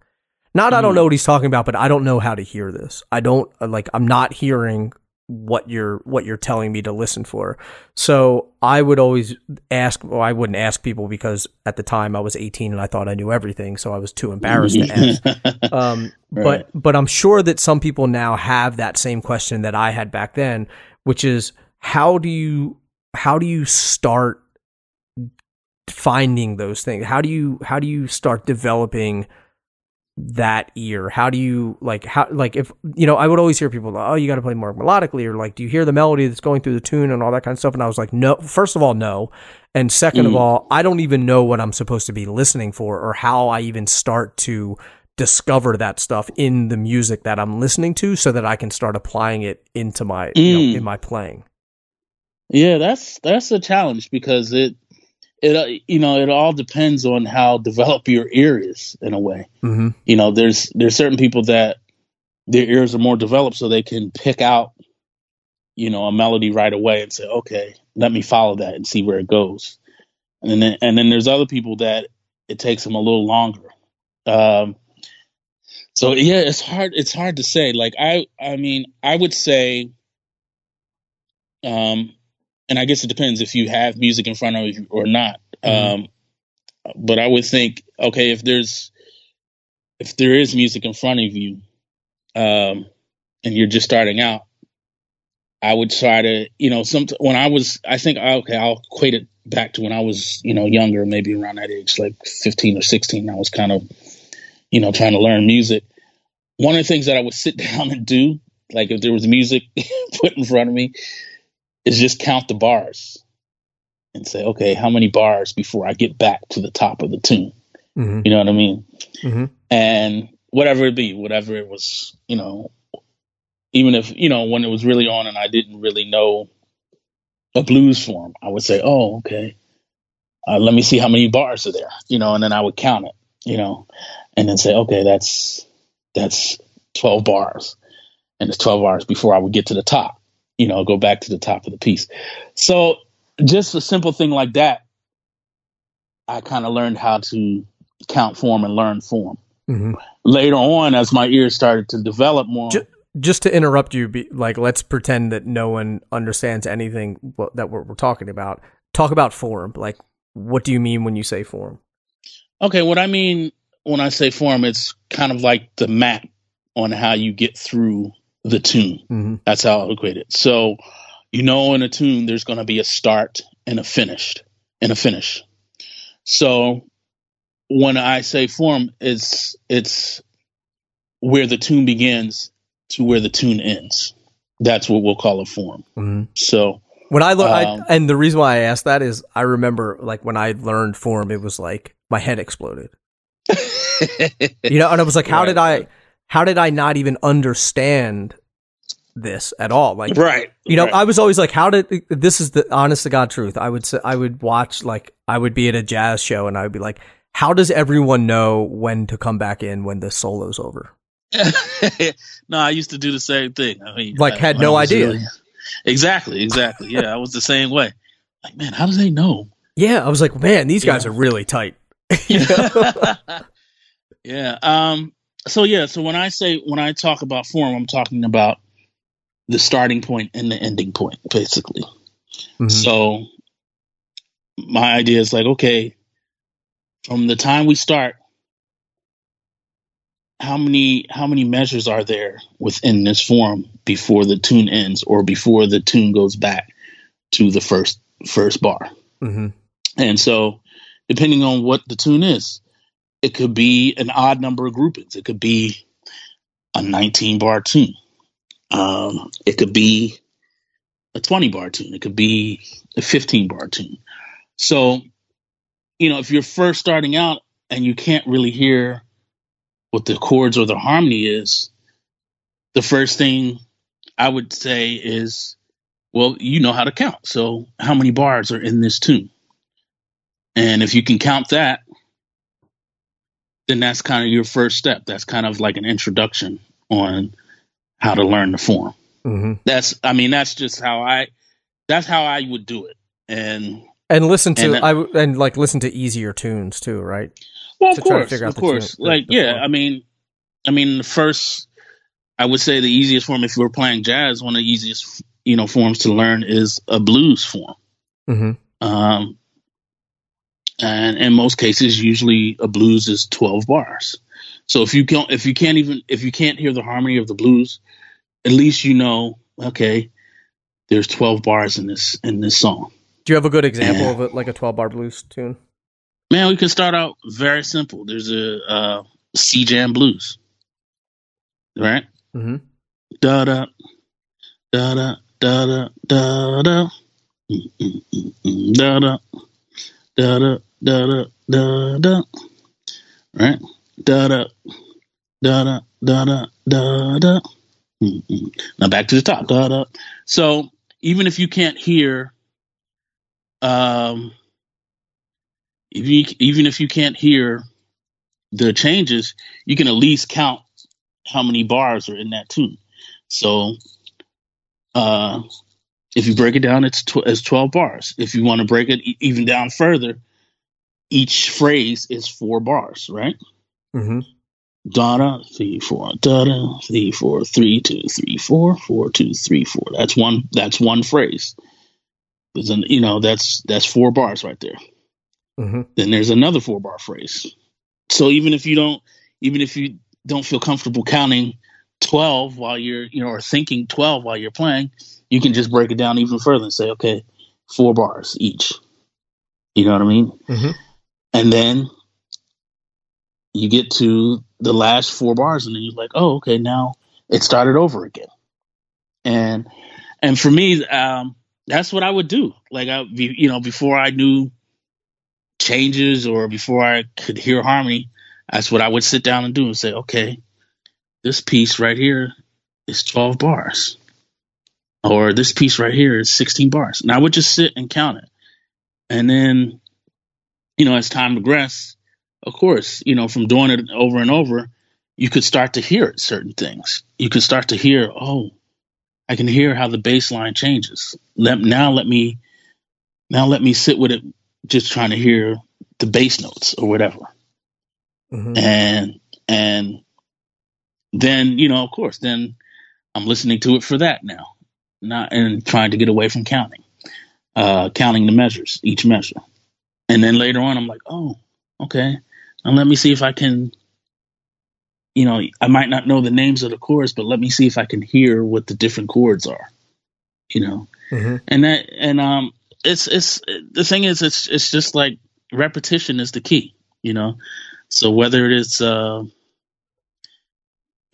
Not. I don't mm-hmm. know what he's talking about, but I don't know how to hear this. I don't like, I'm not hearing what you're what you're telling me to listen for. So I would always ask well I wouldn't ask people because at the time I was 18 and I thought I knew everything so I was too embarrassed to ask. Um, right. but but I'm sure that some people now have that same question that I had back then which is how do you how do you start finding those things? How do you how do you start developing that ear? How do you like how like if you know I would always hear people oh you got to play more melodically or like do you hear the melody that's going through the tune and all that kind of stuff and I was like no first of all no and second mm. of all I don't even know what I'm supposed to be listening for or how I even start to discover that stuff in the music that I'm listening to so that I can start applying it into my mm. you know, mm. in my playing. Yeah, that's that's a challenge because it it uh, you know it all depends on how developed your ear is in a way. Mm-hmm. You know, there's there's certain people that their ears are more developed, so they can pick out you know a melody right away and say, okay, let me follow that and see where it goes. And then and then there's other people that it takes them a little longer. Um, So yeah, it's hard. It's hard to say. Like I, I mean, I would say, um, and I guess it depends if you have music in front of you or not. Mhm. Um, but I would think, okay, if there's, if there is music in front of you, um, and you're just starting out, I would try to, you know, some when I was, I think, okay, I'll equate it back to when I was, you know, younger, maybe around that age, like 15 or 16. I was kind of, you know, trying to learn music. One of the things that I would sit down and do, like if there was music put in front of me, is just count the bars and say, okay, how many bars before I get back to the top of the tune? hmm You know what I mean? hmm and whatever it be, whatever it was, you know, even if you know when it was really on and I didn't really know a blues form, I would say, "Oh, okay, uh, let me see how many bars are there," you know, and then I would count it, you know, and then say, "Okay, that's that's twelve bars," and it's twelve bars before I would get to the top, you know, go back to the top of the piece. So just a simple thing like that, I kind of learned how to count form and learn form hmm later on as my ears started to develop more Ju- Just to interrupt you, be, like let's pretend that no one understands anything that we're, we're talking about. Talk about form. Like, what do you mean when you say form? okay what i mean when i say form it's kind of like the map on how you get through the tune. Hmm that's how i equate it. So you know in a tune there's going to be a start and a finished and a finish. So when i say form it's it's where the tune begins to where the tune ends. That's what we'll call a form. Hmm so When I learned, Um, and the reason why I asked that is I remember like when I learned form, it was like my head exploded. You know, and I was like, how Right. did I, how did I not even understand this at all? Like, right you know, right. I was always like, how did this is the honest to God truth? I would say I would watch like I would be at a jazz show and I would be like, how does everyone know when to come back in when the solo's over? no, I used to do the same thing. I mean, Like, I- had no idea. exactly, exactly. Yeah, I was the same way. Like, man, how do they know? Yeah, I was like, man, these guys Yeah. are really tight. Know? yeah. Um. So yeah. So when I say when I talk about form, I'm talking about the starting point and the ending point, basically. Mhm. So my idea is like, okay, from the time we start, how many how many measures are there within this form before the tune ends or before the tune goes back to the first first bar? Mhm. And so, depending on what the tune is, it could be an odd number of groupings. It could be a 19 bar tune. Um, it could be a 20 bar tune. It could be a 15 bar tune. So, you know, if you're first starting out and you can't really hear what the chords or the harmony is, the first thing I would say is, well, you know how to count. So, how many bars are in this tune? And if you can count that, then that's kind of your first step. That's kind of like an introduction on how to learn the form. Mhm. That's, I mean, that's just how I, that's how I would do it. And And listen to And then- I w- and like listen to easier tunes too, right? well, To of try to course, figure out of the course, tune- like the yeah. form. I mean, I mean, the first, I would say the easiest form if you were playing jazz, one of the easiest, you know, forms to learn is a blues form. hmm Um, and in most cases, usually a blues is twelve bars. So if you can't, if you can't even, if you can't hear the harmony of the blues, at least you know, okay, there's twelve bars in this in this song. Do you have a good example Yeah. of it, like a twelve bar blues tune? Man, we can start out very simple. There's a uh, C jam blues, right? hmm Da da da da da da da da Mm, mm, mm, da da da da da da da da. Right? Da da da da da da da da. Mm-mm. Now back to the top. Da da. So even if you can't hear, um, if you, even if you can't hear the changes, you can at least count how many bars are in that tune. So uh, if you break it down, it's tw- it's twelve bars. If you want to break it e- even down further, each phrase is four bars, right? hmm da da three four da da three four three two three four four two three four. That's one. That's one phrase. There's an, you know that's that's four bars right there. Mm-hmm. Then there's another four bar phrase. So even if you don't, even if you don't feel comfortable counting twelve while you're you know or thinking twelve while you're playing, you can just break it down even further and say, okay, four bars each. You know what I mean? Mm-hmm. And then you get to the last four bars, and then you're like, oh, okay, now it started over again. And and for me, um, that's what I would do. Like I, you know, before I knew changes or before I could hear harmony, that's what I would sit down and do and say, okay, this piece right here is 12 bars, or this piece right here is 16 bars. And I would just sit and count it. And then, you know, as time progressed, of course, you know, from doing it over and over, you could start to hear certain things. You could start to hear, oh, I can hear how the bass line changes. Let now let me now let me sit with it just trying to hear the bass notes or whatever. Mm-hmm. And and then, you know, of course, then I'm listening to it for that now. Not and trying to get away from counting. Uh counting the measures, each measure. And then later on I'm like, oh, okay. and let me see if I can you know, I might not know the names of the chords, but let me see if I can hear what the different chords are. You know, Mm-hmm. and that and um, it's it's the thing is it's it's just like repetition is the key. You know, so whether it's uh,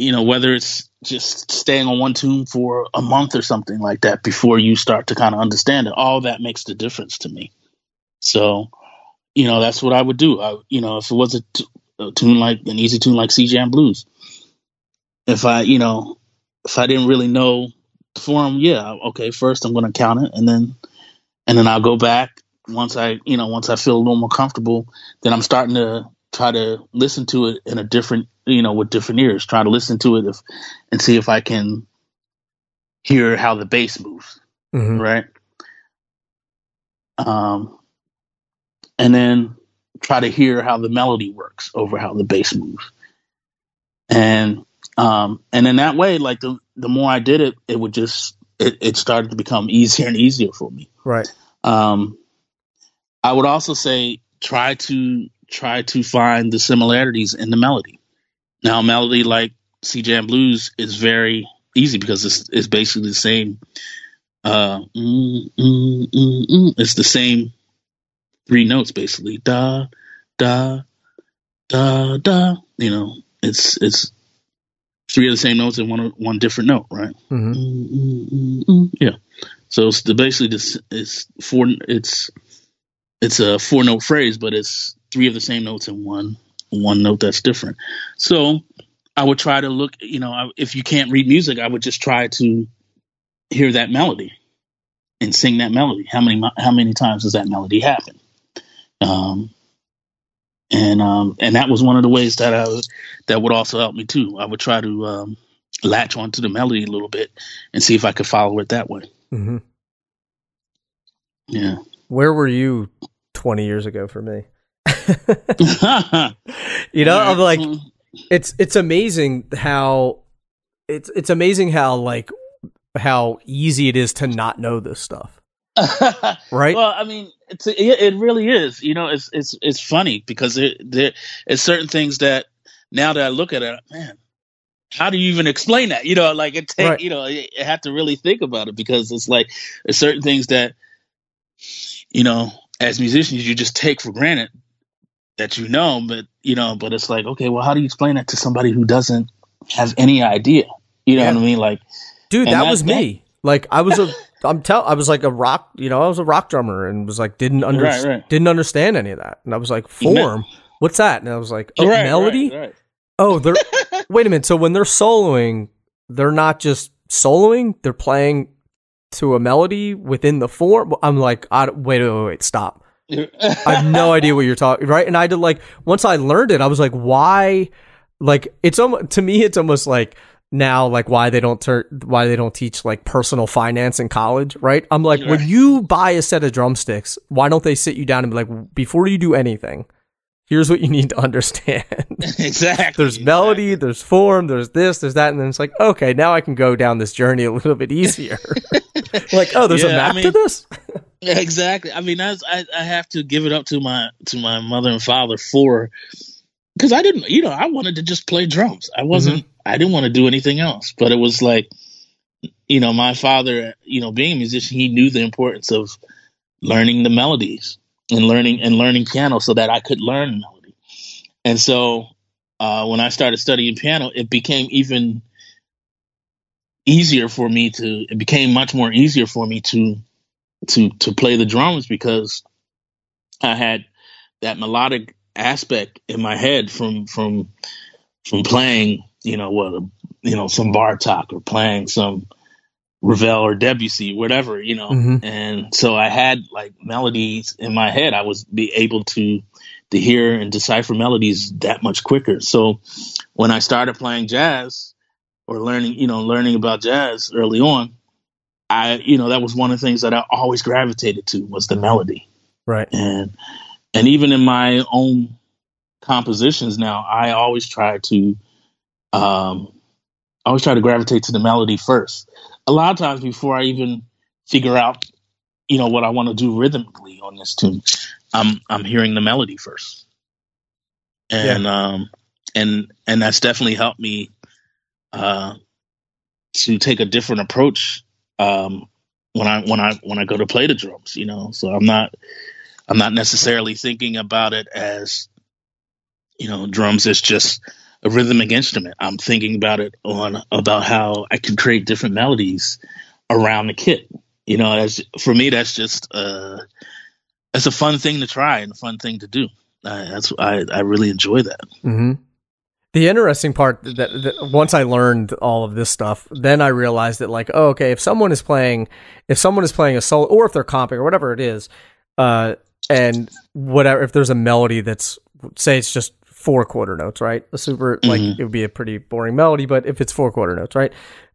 you know, whether it's just staying on one tune for a month or something like that before you start to kind of understand it, all that makes the difference to me. So, you know, that's what I would do. I, you know, if it was a, t- a tune like an easy tune like C Jam Blues, if I, you know, if I didn't really know the form, yeah, okay, first I'm going to count it, and then, and then I'll go back once I, you know, once I feel a little more comfortable. Then I'm starting to try to listen to it in a different, you know, with different ears. Try to listen to it if, and see if I can hear how the bass moves Mm-hmm. right? Um, and then try to hear how the melody works over how the bass moves, and um, and in that way, like the the more I did it, it would just it, it started to become easier and easier for me. Right. Um, I would also say try to try to find the similarities in the melody. Now, a melody like C Jam Blues is very easy because it's, it's basically the same. Uh, mm, mm, mm, mm. It's the same three notes basically. Da, da, da, da. You know, it's it's three of the same notes and one one different note, right? Mm-hmm. Mm, mm, mm, mm. Yeah. So it's the basically this it's four it's it's a four note phrase, but it's three of the same notes and one one note that's different. So I would try to look, you know, if you can't read music, I would just try to hear that melody and sing that melody. How many how many times does that melody happen? Um, and um, and that was one of the ways that I was, that would also help me too. I would try to um, latch onto the melody a little bit and see if I could follow it that way. Mm-hmm. Yeah. Where were you 20 years ago for me? you know, I'm like, it's it's amazing how it's it's amazing how like how easy it is to not know this stuff, right? Well, I mean, it's, it, it really is. You know, it's it's it's funny because there it's certain things that now that I look at it, man, how do you even explain that? You know, like it take Right. you know, you you have to really think about it because it's like there's certain things that you know, as musicians, you just take for granted that you know, but you know, but it's like, okay, well, how do you explain that to somebody who doesn't have any idea? You know Yeah. what I mean? Like, Dude, that that- was me. Like I was a I'm tell I was like a rock, you know, I was a rock drummer and was like didn't under, Right, right. didn't understand any of that. And I was like, form, what's that? And I was like, oh, right, melody? Oh, they're wait a minute. So when they're soloing, they're not just soloing; they're playing to a melody within the form. I'm like, I, wait, wait, wait, wait, stop. I have no idea what you're talking. Right? And I did like once I learned it, I was like, why? Like it's almost to me, it's almost like now like why they don't turn why they don't teach like personal finance in college. Right? I'm like, when you buy a set of drumsticks, why don't they sit you down and be like, before you do anything, here's what you need to understand. exactly. there's melody, there's form, there's this, there's that, and then it's like, okay, now I can go down this journey a little bit easier. like, oh, there's a map I mean- to this. Exactly. I mean, I I have to give it up to my to my mother and father for because I didn't, you know, I wanted to just play drums. I wasn't. I didn't want to do anything else. But it was like, you know, my father, you know, being a musician, he knew the importance of learning the melodies and learning and learning piano so that I could learn melody. And so uh, when I started studying piano, it became even easier for me to. It became much more easier for me to to to play the drums because I had that melodic aspect in my head from from from playing, you know, what you know, some Bartok or playing some Ravel or Debussy, whatever, you know. Mhm. And so I had like melodies in my head. I was be able to to hear and decipher melodies that much quicker. So when I started playing jazz or learning, you know, learning about jazz early on, I, you know, that was one of the things that I always gravitated to was the melody. Right. And and even in my own compositions now, I always try to um I always try to gravitate to the melody first. A lot of times before I even figure out, you know, what I want to do rhythmically on this tune, I'm I'm hearing the melody first. And um and and that's definitely helped me uh to take a different approach um when I when I when I go to play the drums, you know. So I'm not I'm not necessarily thinking about it as you know, drums is just a rhythmic instrument. I'm thinking about it on about how I can create different melodies around the kit. You know, as for me, that's just uh, that's a fun thing to try and a fun thing to do. Uh, that's I I really enjoy that. hmm The interesting part that, that once I learned all of this stuff, then I realized that like, oh, okay, if someone is playing, if someone is playing a solo, or if they're comping or whatever it is, uh, and whatever, if there's a melody that's say it's just four quarter notes, right? A super like Mhm. it would be a pretty boring melody, but if it's four quarter notes, right?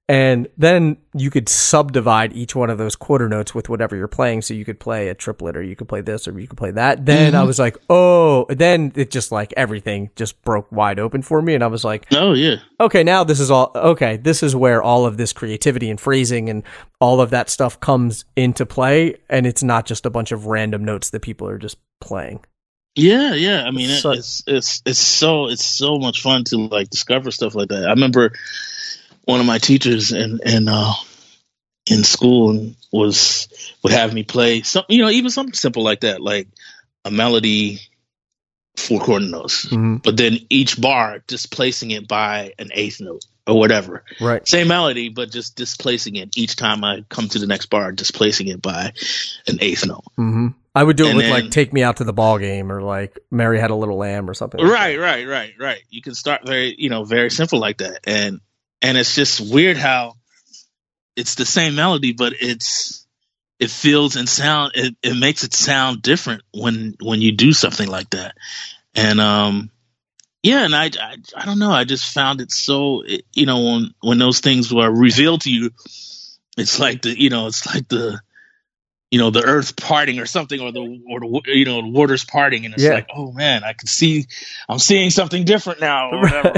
And then you could subdivide each one of those quarter notes with whatever you're playing. So you could play a triplet or you could play this or you could play that. Then I Mhm. was like, oh, then it just like everything just broke wide open for me. And I was like, Oh yeah, okay, now this is all, okay, this is where all of this creativity and phrasing and all of that stuff comes into play. And it's not just a bunch of random notes that people are just playing. yeah, yeah. I mean, it, it's it's it's so it's so much fun to like discover stuff like that. I remember one of my teachers in in uh, in school was would have me play some, you know, even something simple like that, like a melody, four quarter notes, Mm-hmm. but then each bar displacing it by an eighth note or whatever. Right. Same melody, but just displacing it each time I come to the next bar, displacing it by an eighth note. hmm I would do it And with then- like "Take Me Out to the Ball Game" or like "Mary Had a Little Lamb" or something. like Right, right, right, right. You can start very, you know, very simple like that, and and it's just weird how it's the same melody, but it's it feels and sound it, it makes it sound different when when you do something like that, and um, yeah, and I I, I don't know, I just found it so it, you know when when those things were revealed to you, it's like the you know it's like the you know the earth parting or something or the or the you know the waters parting. And it's Yeah. like oh man i can see i'm seeing something different now or whatever.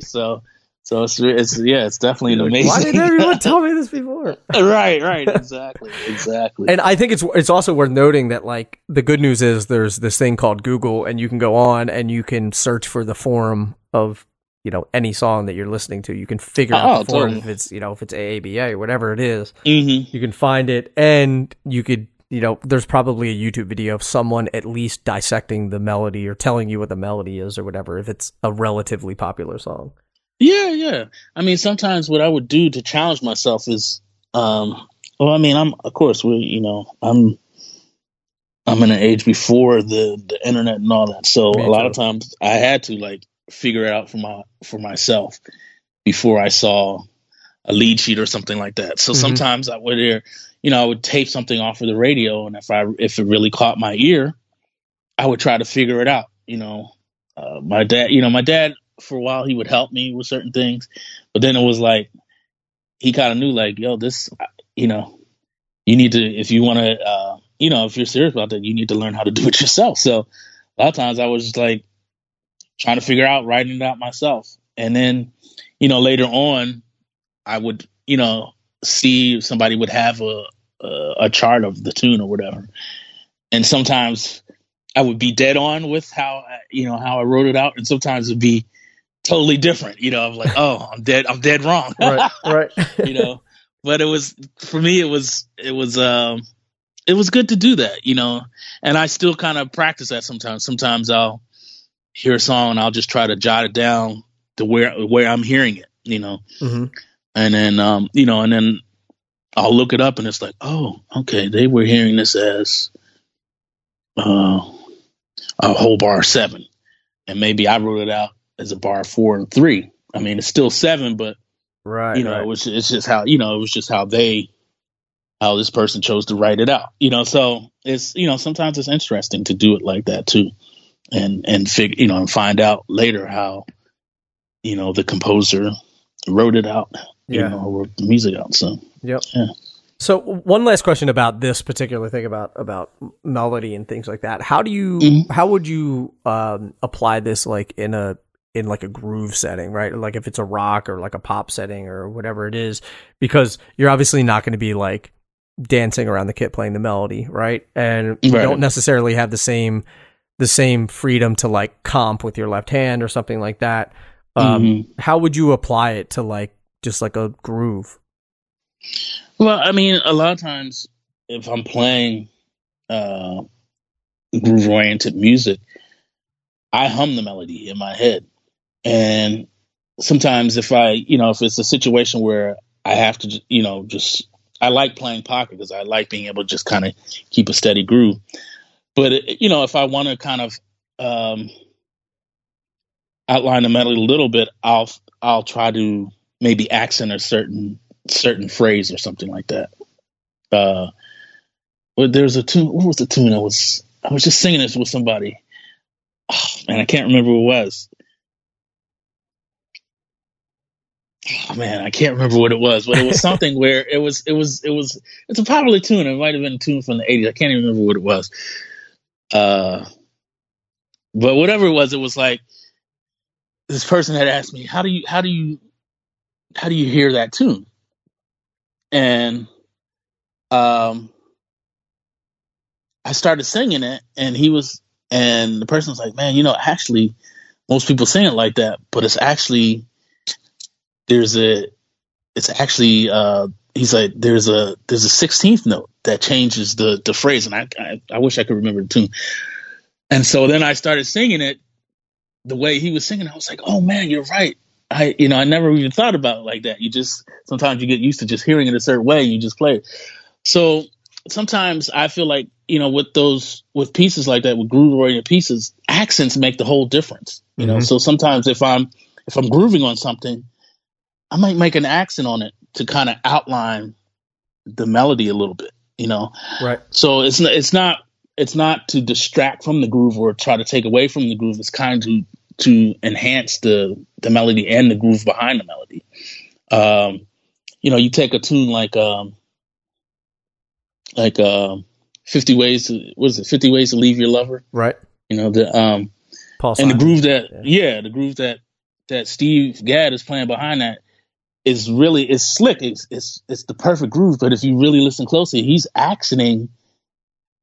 So so it's, it's yeah it's definitely an amazing Why didn't everyone tell me this before? right right exactly exactly And I think it's it's also worth noting that like the good news is there's this thing called Google, and you can go on and you can search for the form of you know any song that you're listening to. You can figure out Oh, the form totally. if it's you know if it's AABA whatever it is. hmm You can find it, and you could you know there's probably a YouTube video of someone at least dissecting the melody or telling you what the melody is or whatever if it's a relatively popular song. Yeah yeah i mean sometimes what i would do to challenge myself is um well i mean i'm of course we you know i'm i'm in an age before the the internet and all that so Me a lot too. of times i had to like figure it out for my for myself before i saw a lead sheet or something like that so Mhm. sometimes i would hear you know i would tape something off of the radio and if i if it really caught my ear i would try to figure it out you know uh, my dad you know my dad for a while he would help me with certain things. But then it was like he kind of knew like yo this you know you need to if you want to uh you know if you're serious about that you need to learn how to do it yourself. So a lot of times i was just like trying to figure out writing it out myself. And then, you know, later on, I would, you know, see if somebody would have a, a, a chart of the tune or whatever, and sometimes I would be dead on with how you know how I wrote it out, and sometimes it'd be totally different. You know, I'm like, oh, I'm dead, I'm dead wrong. right, right. you know, but it was for me, it was it was um, it was good to do that. You know, and I still kind of practice that sometimes. Sometimes I'll hear a song and I'll just try to jot it down to where where I'm hearing it, you know. Mm-hmm. And then um, you know, and then I'll look it up and it's like, oh, okay, they were hearing this as uh, a whole bar seven, and maybe I wrote it out as a bar four and three. I mean, it's still seven, but right, you know, right. it was it's just how you know it was just how they how this person chose to write it out. You know, so it's you know sometimes it's interesting to do it like that too and and figure you know and find out later how you know the composer wrote it out you Yeah. know wrote the music out so Yep. Yeah. So one last question about this particular thing about about melody and things like that. How do you Mhm. how would you um, apply this like in a in like a groove setting, right? Like if it's a rock or like a pop setting or whatever it is, because you're obviously not going to be like dancing around the kit playing the melody, right? And you don't necessarily have the same the same freedom to like comp with your left hand or something like that. Um, Mhm. How would you apply it to like just like a groove? well i mean a lot of times if i'm playing uh groove oriented music i hum the melody in my head and sometimes if i you know if it's a situation where i have to you know just i like playing pocket because i like being able to just kind of keep a steady groove. But it, you know if i want to kind of um outline the melody a little bit i'll i'll try to maybe accent a certain certain phrase or something like that. Uh there's a tune what was the tune i was i was just singing this with somebody. Oh, man i can't remember who it was oh man i can't remember what it was but it was something where it was it was it was it's a popular tune. It might have been a tune from the 80s i can't even remember what it was. Uh but whatever it was it was like this person had asked me how do you how do you how do you hear that tune? And um i started singing it and he was and the person was like man you know actually most people sing it like that but it's actually there's a it's actually uh he's like there's a there's a 16th note that changes the the phrase and I, I i wish i could remember the tune. And so then i started singing it the way he was singing. I was like oh man you're right. I you know i never even thought about it like that. You just sometimes you get used to just hearing it a certain way you just play it. So sometimes i feel like you know with those with pieces like that with groove oriented pieces accents make the whole difference you know? Mhm. so sometimes if i'm if i'm grooving on something i might make an accent on it to kind of outline the melody a little bit you know Right. so it's not, it's not it's not to distract from the groove or try to take away from the groove. It's kind of to to enhance the the melody and the groove behind the melody. Um, you know, you take a tune like um, like um, Fifty Ways to what is it? Fifty Ways to Leave Your Lover. Right. You know the um, Paul and the groove that Yeah. yeah. the groove that that Steve Gadd is playing behind that is really it's slick. It's it's it's the perfect groove but if you really listen closely he's accenting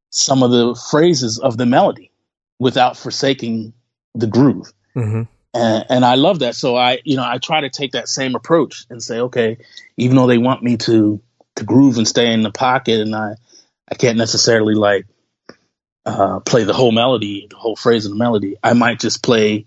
some of the phrases of the melody without forsaking the groove. Hmm and, and I love that. So I you know I try to take that same approach and say okay even though they want me to to groove and stay in the pocket and I I can't necessarily like uh, play the whole melody, the whole phrase of the melody. I might just play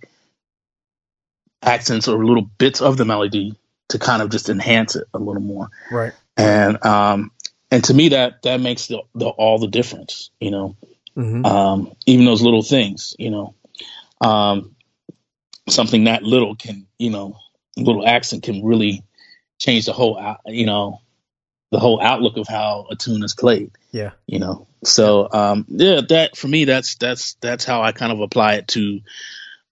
accents or little bits of the melody to kind of just enhance it a little more. Right. And um, and to me that that makes the, the all the difference. You know, hmm um, even those little things. You know, um, something that little can you know, little accent can really change the whole you know the whole outlook of how a tune is played Yeah. you know so um yeah that for me that's that's that's how i kind of apply it to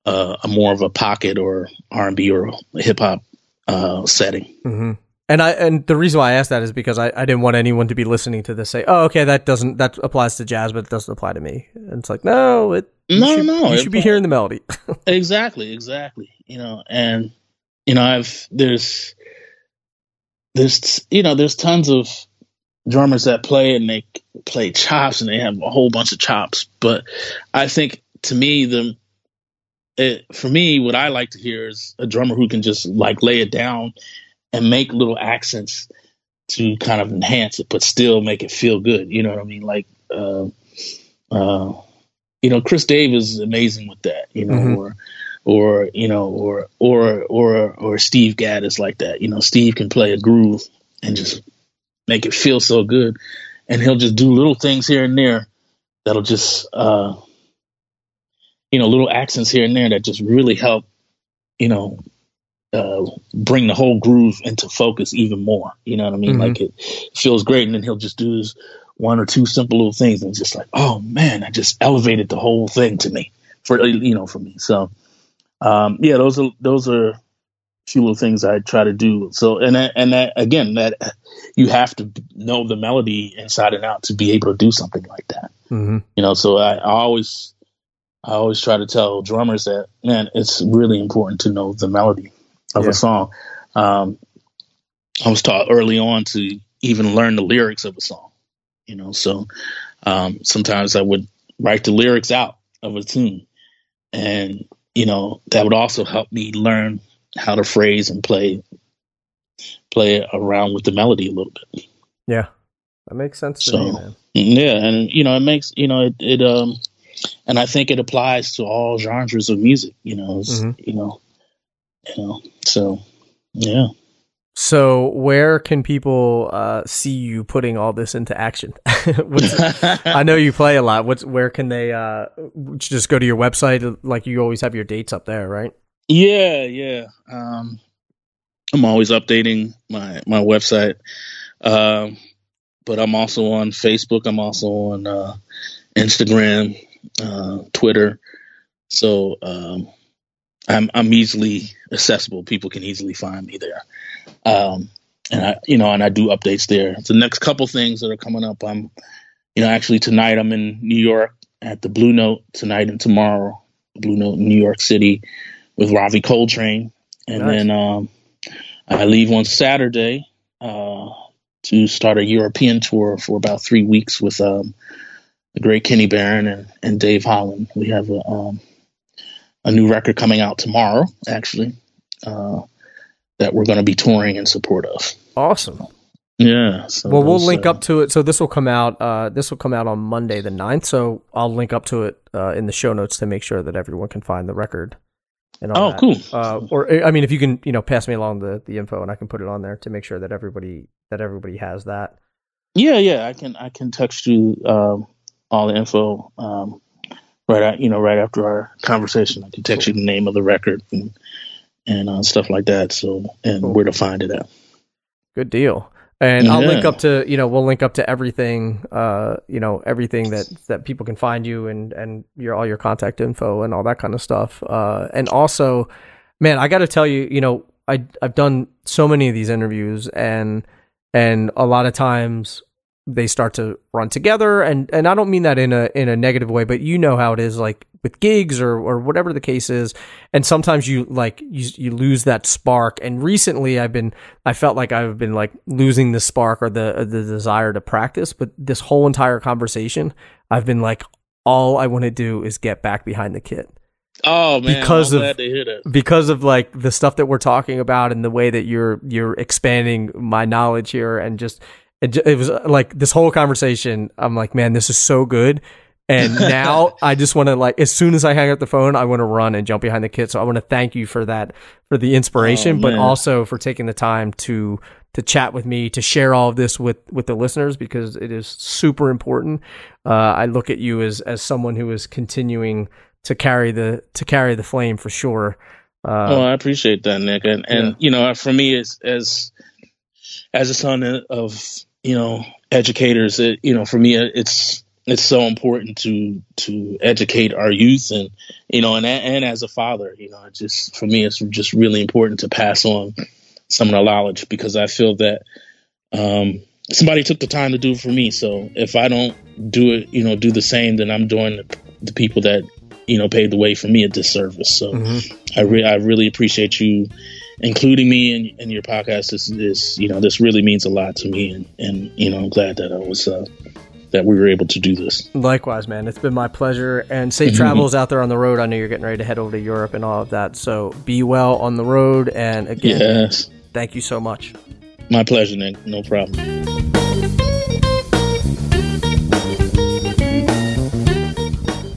uh, a more of a pocket or r&b or hip-hop uh setting hmm And I and the reason why I asked that is because I, I didn't want anyone to be listening to this say, oh, okay, that doesn't that applies to jazz, but it doesn't apply to me. And it's like, no, it no, you should, no, you should be hearing the melody. exactly, exactly. You know, and you know, I've there's there's you know there's tons of drummers that play and they play chops and they have a whole bunch of chops, but I think to me the it, for me, what I like to hear is a drummer who can just like lay it down and make little accents to kind of enhance it, but still make it feel good. You know what I mean? Like, uh, uh, you know, Chris Dave is amazing with that. You know, mm-hmm. or or you know, or or or or Steve Gadd is like that. You know, Steve can play a groove and just make it feel so good, and he'll just do little things here and there that'll just uh, you know, little accents here and there that just really help, you know, uh, bring the whole groove into focus even more. You know what I mean? Mm-hmm. Like it feels great, and then he'll just do his one or two simple little things, and it's just like, oh man, I just elevated the whole thing to me for you know for me. So um, yeah, those are those are a few little things I try to do. So and that, and that again, that you have to know the melody inside and out to be able to do something like that. Mm-hmm. You know, so I, I always I always try to tell drummers that man, it's really important to know the melody of yeah. a song. Um, I was taught early on to even learn the lyrics of a song, you know. So um, sometimes I would write the lyrics out of a tune, and you know that would also help me learn how to phrase and play play around with the melody a little bit. Yeah, that makes sense to so, me, man. Yeah, and you know it makes you know it, it um, and I think it applies to all genres of music. You know, mm-hmm. you know, you know. So, yeah. So, where can people uh, see you putting all this into action? I know you play a lot. What's where can they uh, just go to your website? Like you always have your dates up there, right? Yeah, yeah. Um, I'm always updating my my website, um, but I'm also on Facebook. I'm also on uh, Instagram, uh, Twitter. So um, I'm I'm easily accessible. People can easily find me there. Um, and I, you know, and I do updates there. The next couple things that are coming up, I'm, you know, actually tonight I'm in New York at the Blue Note tonight and tomorrow, Blue Note in New York City with Ravi Coltrane, and nice. then um, I leave on Saturday uh, to start a European tour for about three weeks with um, the great Kenny Barron and, and Dave Holland. We have a um, a new record coming out tomorrow, actually, uh, that we're going to be touring in support of. Awesome. Yeah. So well, we'll link uh, up to it. So this will come out. Uh, this will come out on Monday the 9th. So I'll link up to it uh, in the show notes to make sure that everyone can find the record. And oh, that. cool. Uh, or I mean, if you can, you know, pass me along the, the info, and I can put it on there to make sure that everybody that everybody has that. Yeah, yeah. I can I can text you um, all the info. Um, right at, you know right after our conversation i can text you the name of the record and and uh, stuff like that so and cool. where to find it at good deal and yeah. I'll link up to you know we'll link up to everything uh you know everything that that people can find you and and your all your contact info and all that kind of stuff uh and also man I got to tell you you know I I've done so many of these interviews and and a lot of times they start to run together and and I don't mean that in a in a negative way but you know how it is like with gigs or or whatever the case is and sometimes you like you you lose that spark and recently I've been I felt like I've been like losing the spark or the uh, the desire to practice but this whole entire conversation I've been like all I want to do is get back behind the kit. Oh man, because I'm of because of like the stuff that we're talking about and the way that you're you're expanding my knowledge here and just it, it was uh, like this whole conversation. I'm like, man, this is so good. And now I just want to like, as soon as I hang up the phone, I want to run and jump behind the kit. So I want to thank you for that, for the inspiration, oh, but also for taking the time to to chat with me, to share all of this with with the listeners because it is super important. Uh, I look at you as as someone who is continuing to carry the to carry the flame for sure. Uh, oh, I appreciate that, Nick. And and yeah. you know, for me, as as as a son of you know educators, it, you know, for me, it's it's so important to to educate our youth and you know and and as a father you know just for me it's just really important to pass on some of the knowledge because I feel that um, somebody took the time to do it for me. So if I don't do it, you know, do the same, then I'm doing the, the people that you know paved the way for me a disservice. So mm-hmm. I re- I really appreciate you including me in, in your podcast. This is you know this really means a lot to me, and and you know I'm glad that I was. Uh, that we were able to do this. Likewise, man. It's been my pleasure. And safe mm-hmm. travels out there on the road. I know you're getting ready to head over to Europe and all of that. So be well on the road. And again, yes. thank you so much. My pleasure, Nick. No problem.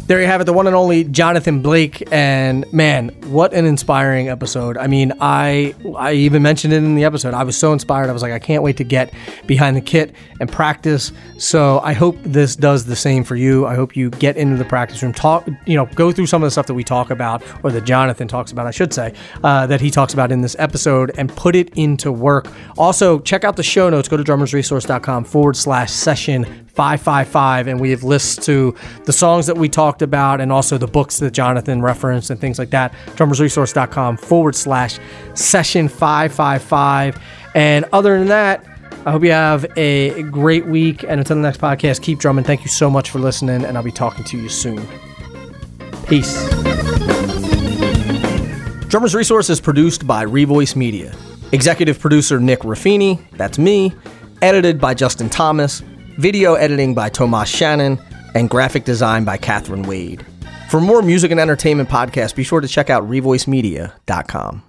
There you have it, the one and only Jonathan Blake. And man, what an inspiring episode. I mean, I I even mentioned it in the episode. I was so inspired. I was like, I can't wait to get behind the kit and practice. So I hope this does the same for you. I hope you get into the practice room, talk, you know, go through some of the stuff that we talk about, or that Jonathan talks about, I should say, uh, that he talks about in this episode, and put it into work. Also, check out the show notes. Go to drummersresource.com forward slash session 555 and we have lists to the songs that we talked about and also the books that jonathan referenced and things like that. Drummersresource.com forward slash session 555 and other than that i hope you have a great week and until the next podcast keep drumming. Thank you so much for listening and i'll be talking to you soon. Peace. Drummers resource is produced by revoice media. Executive producer nick Ruffini that's me. Edited by justin thomas video editing by Tomas Shannon, and graphic design by Catherine Wade. For more music and entertainment podcasts, be sure to check out revoicemedia.com.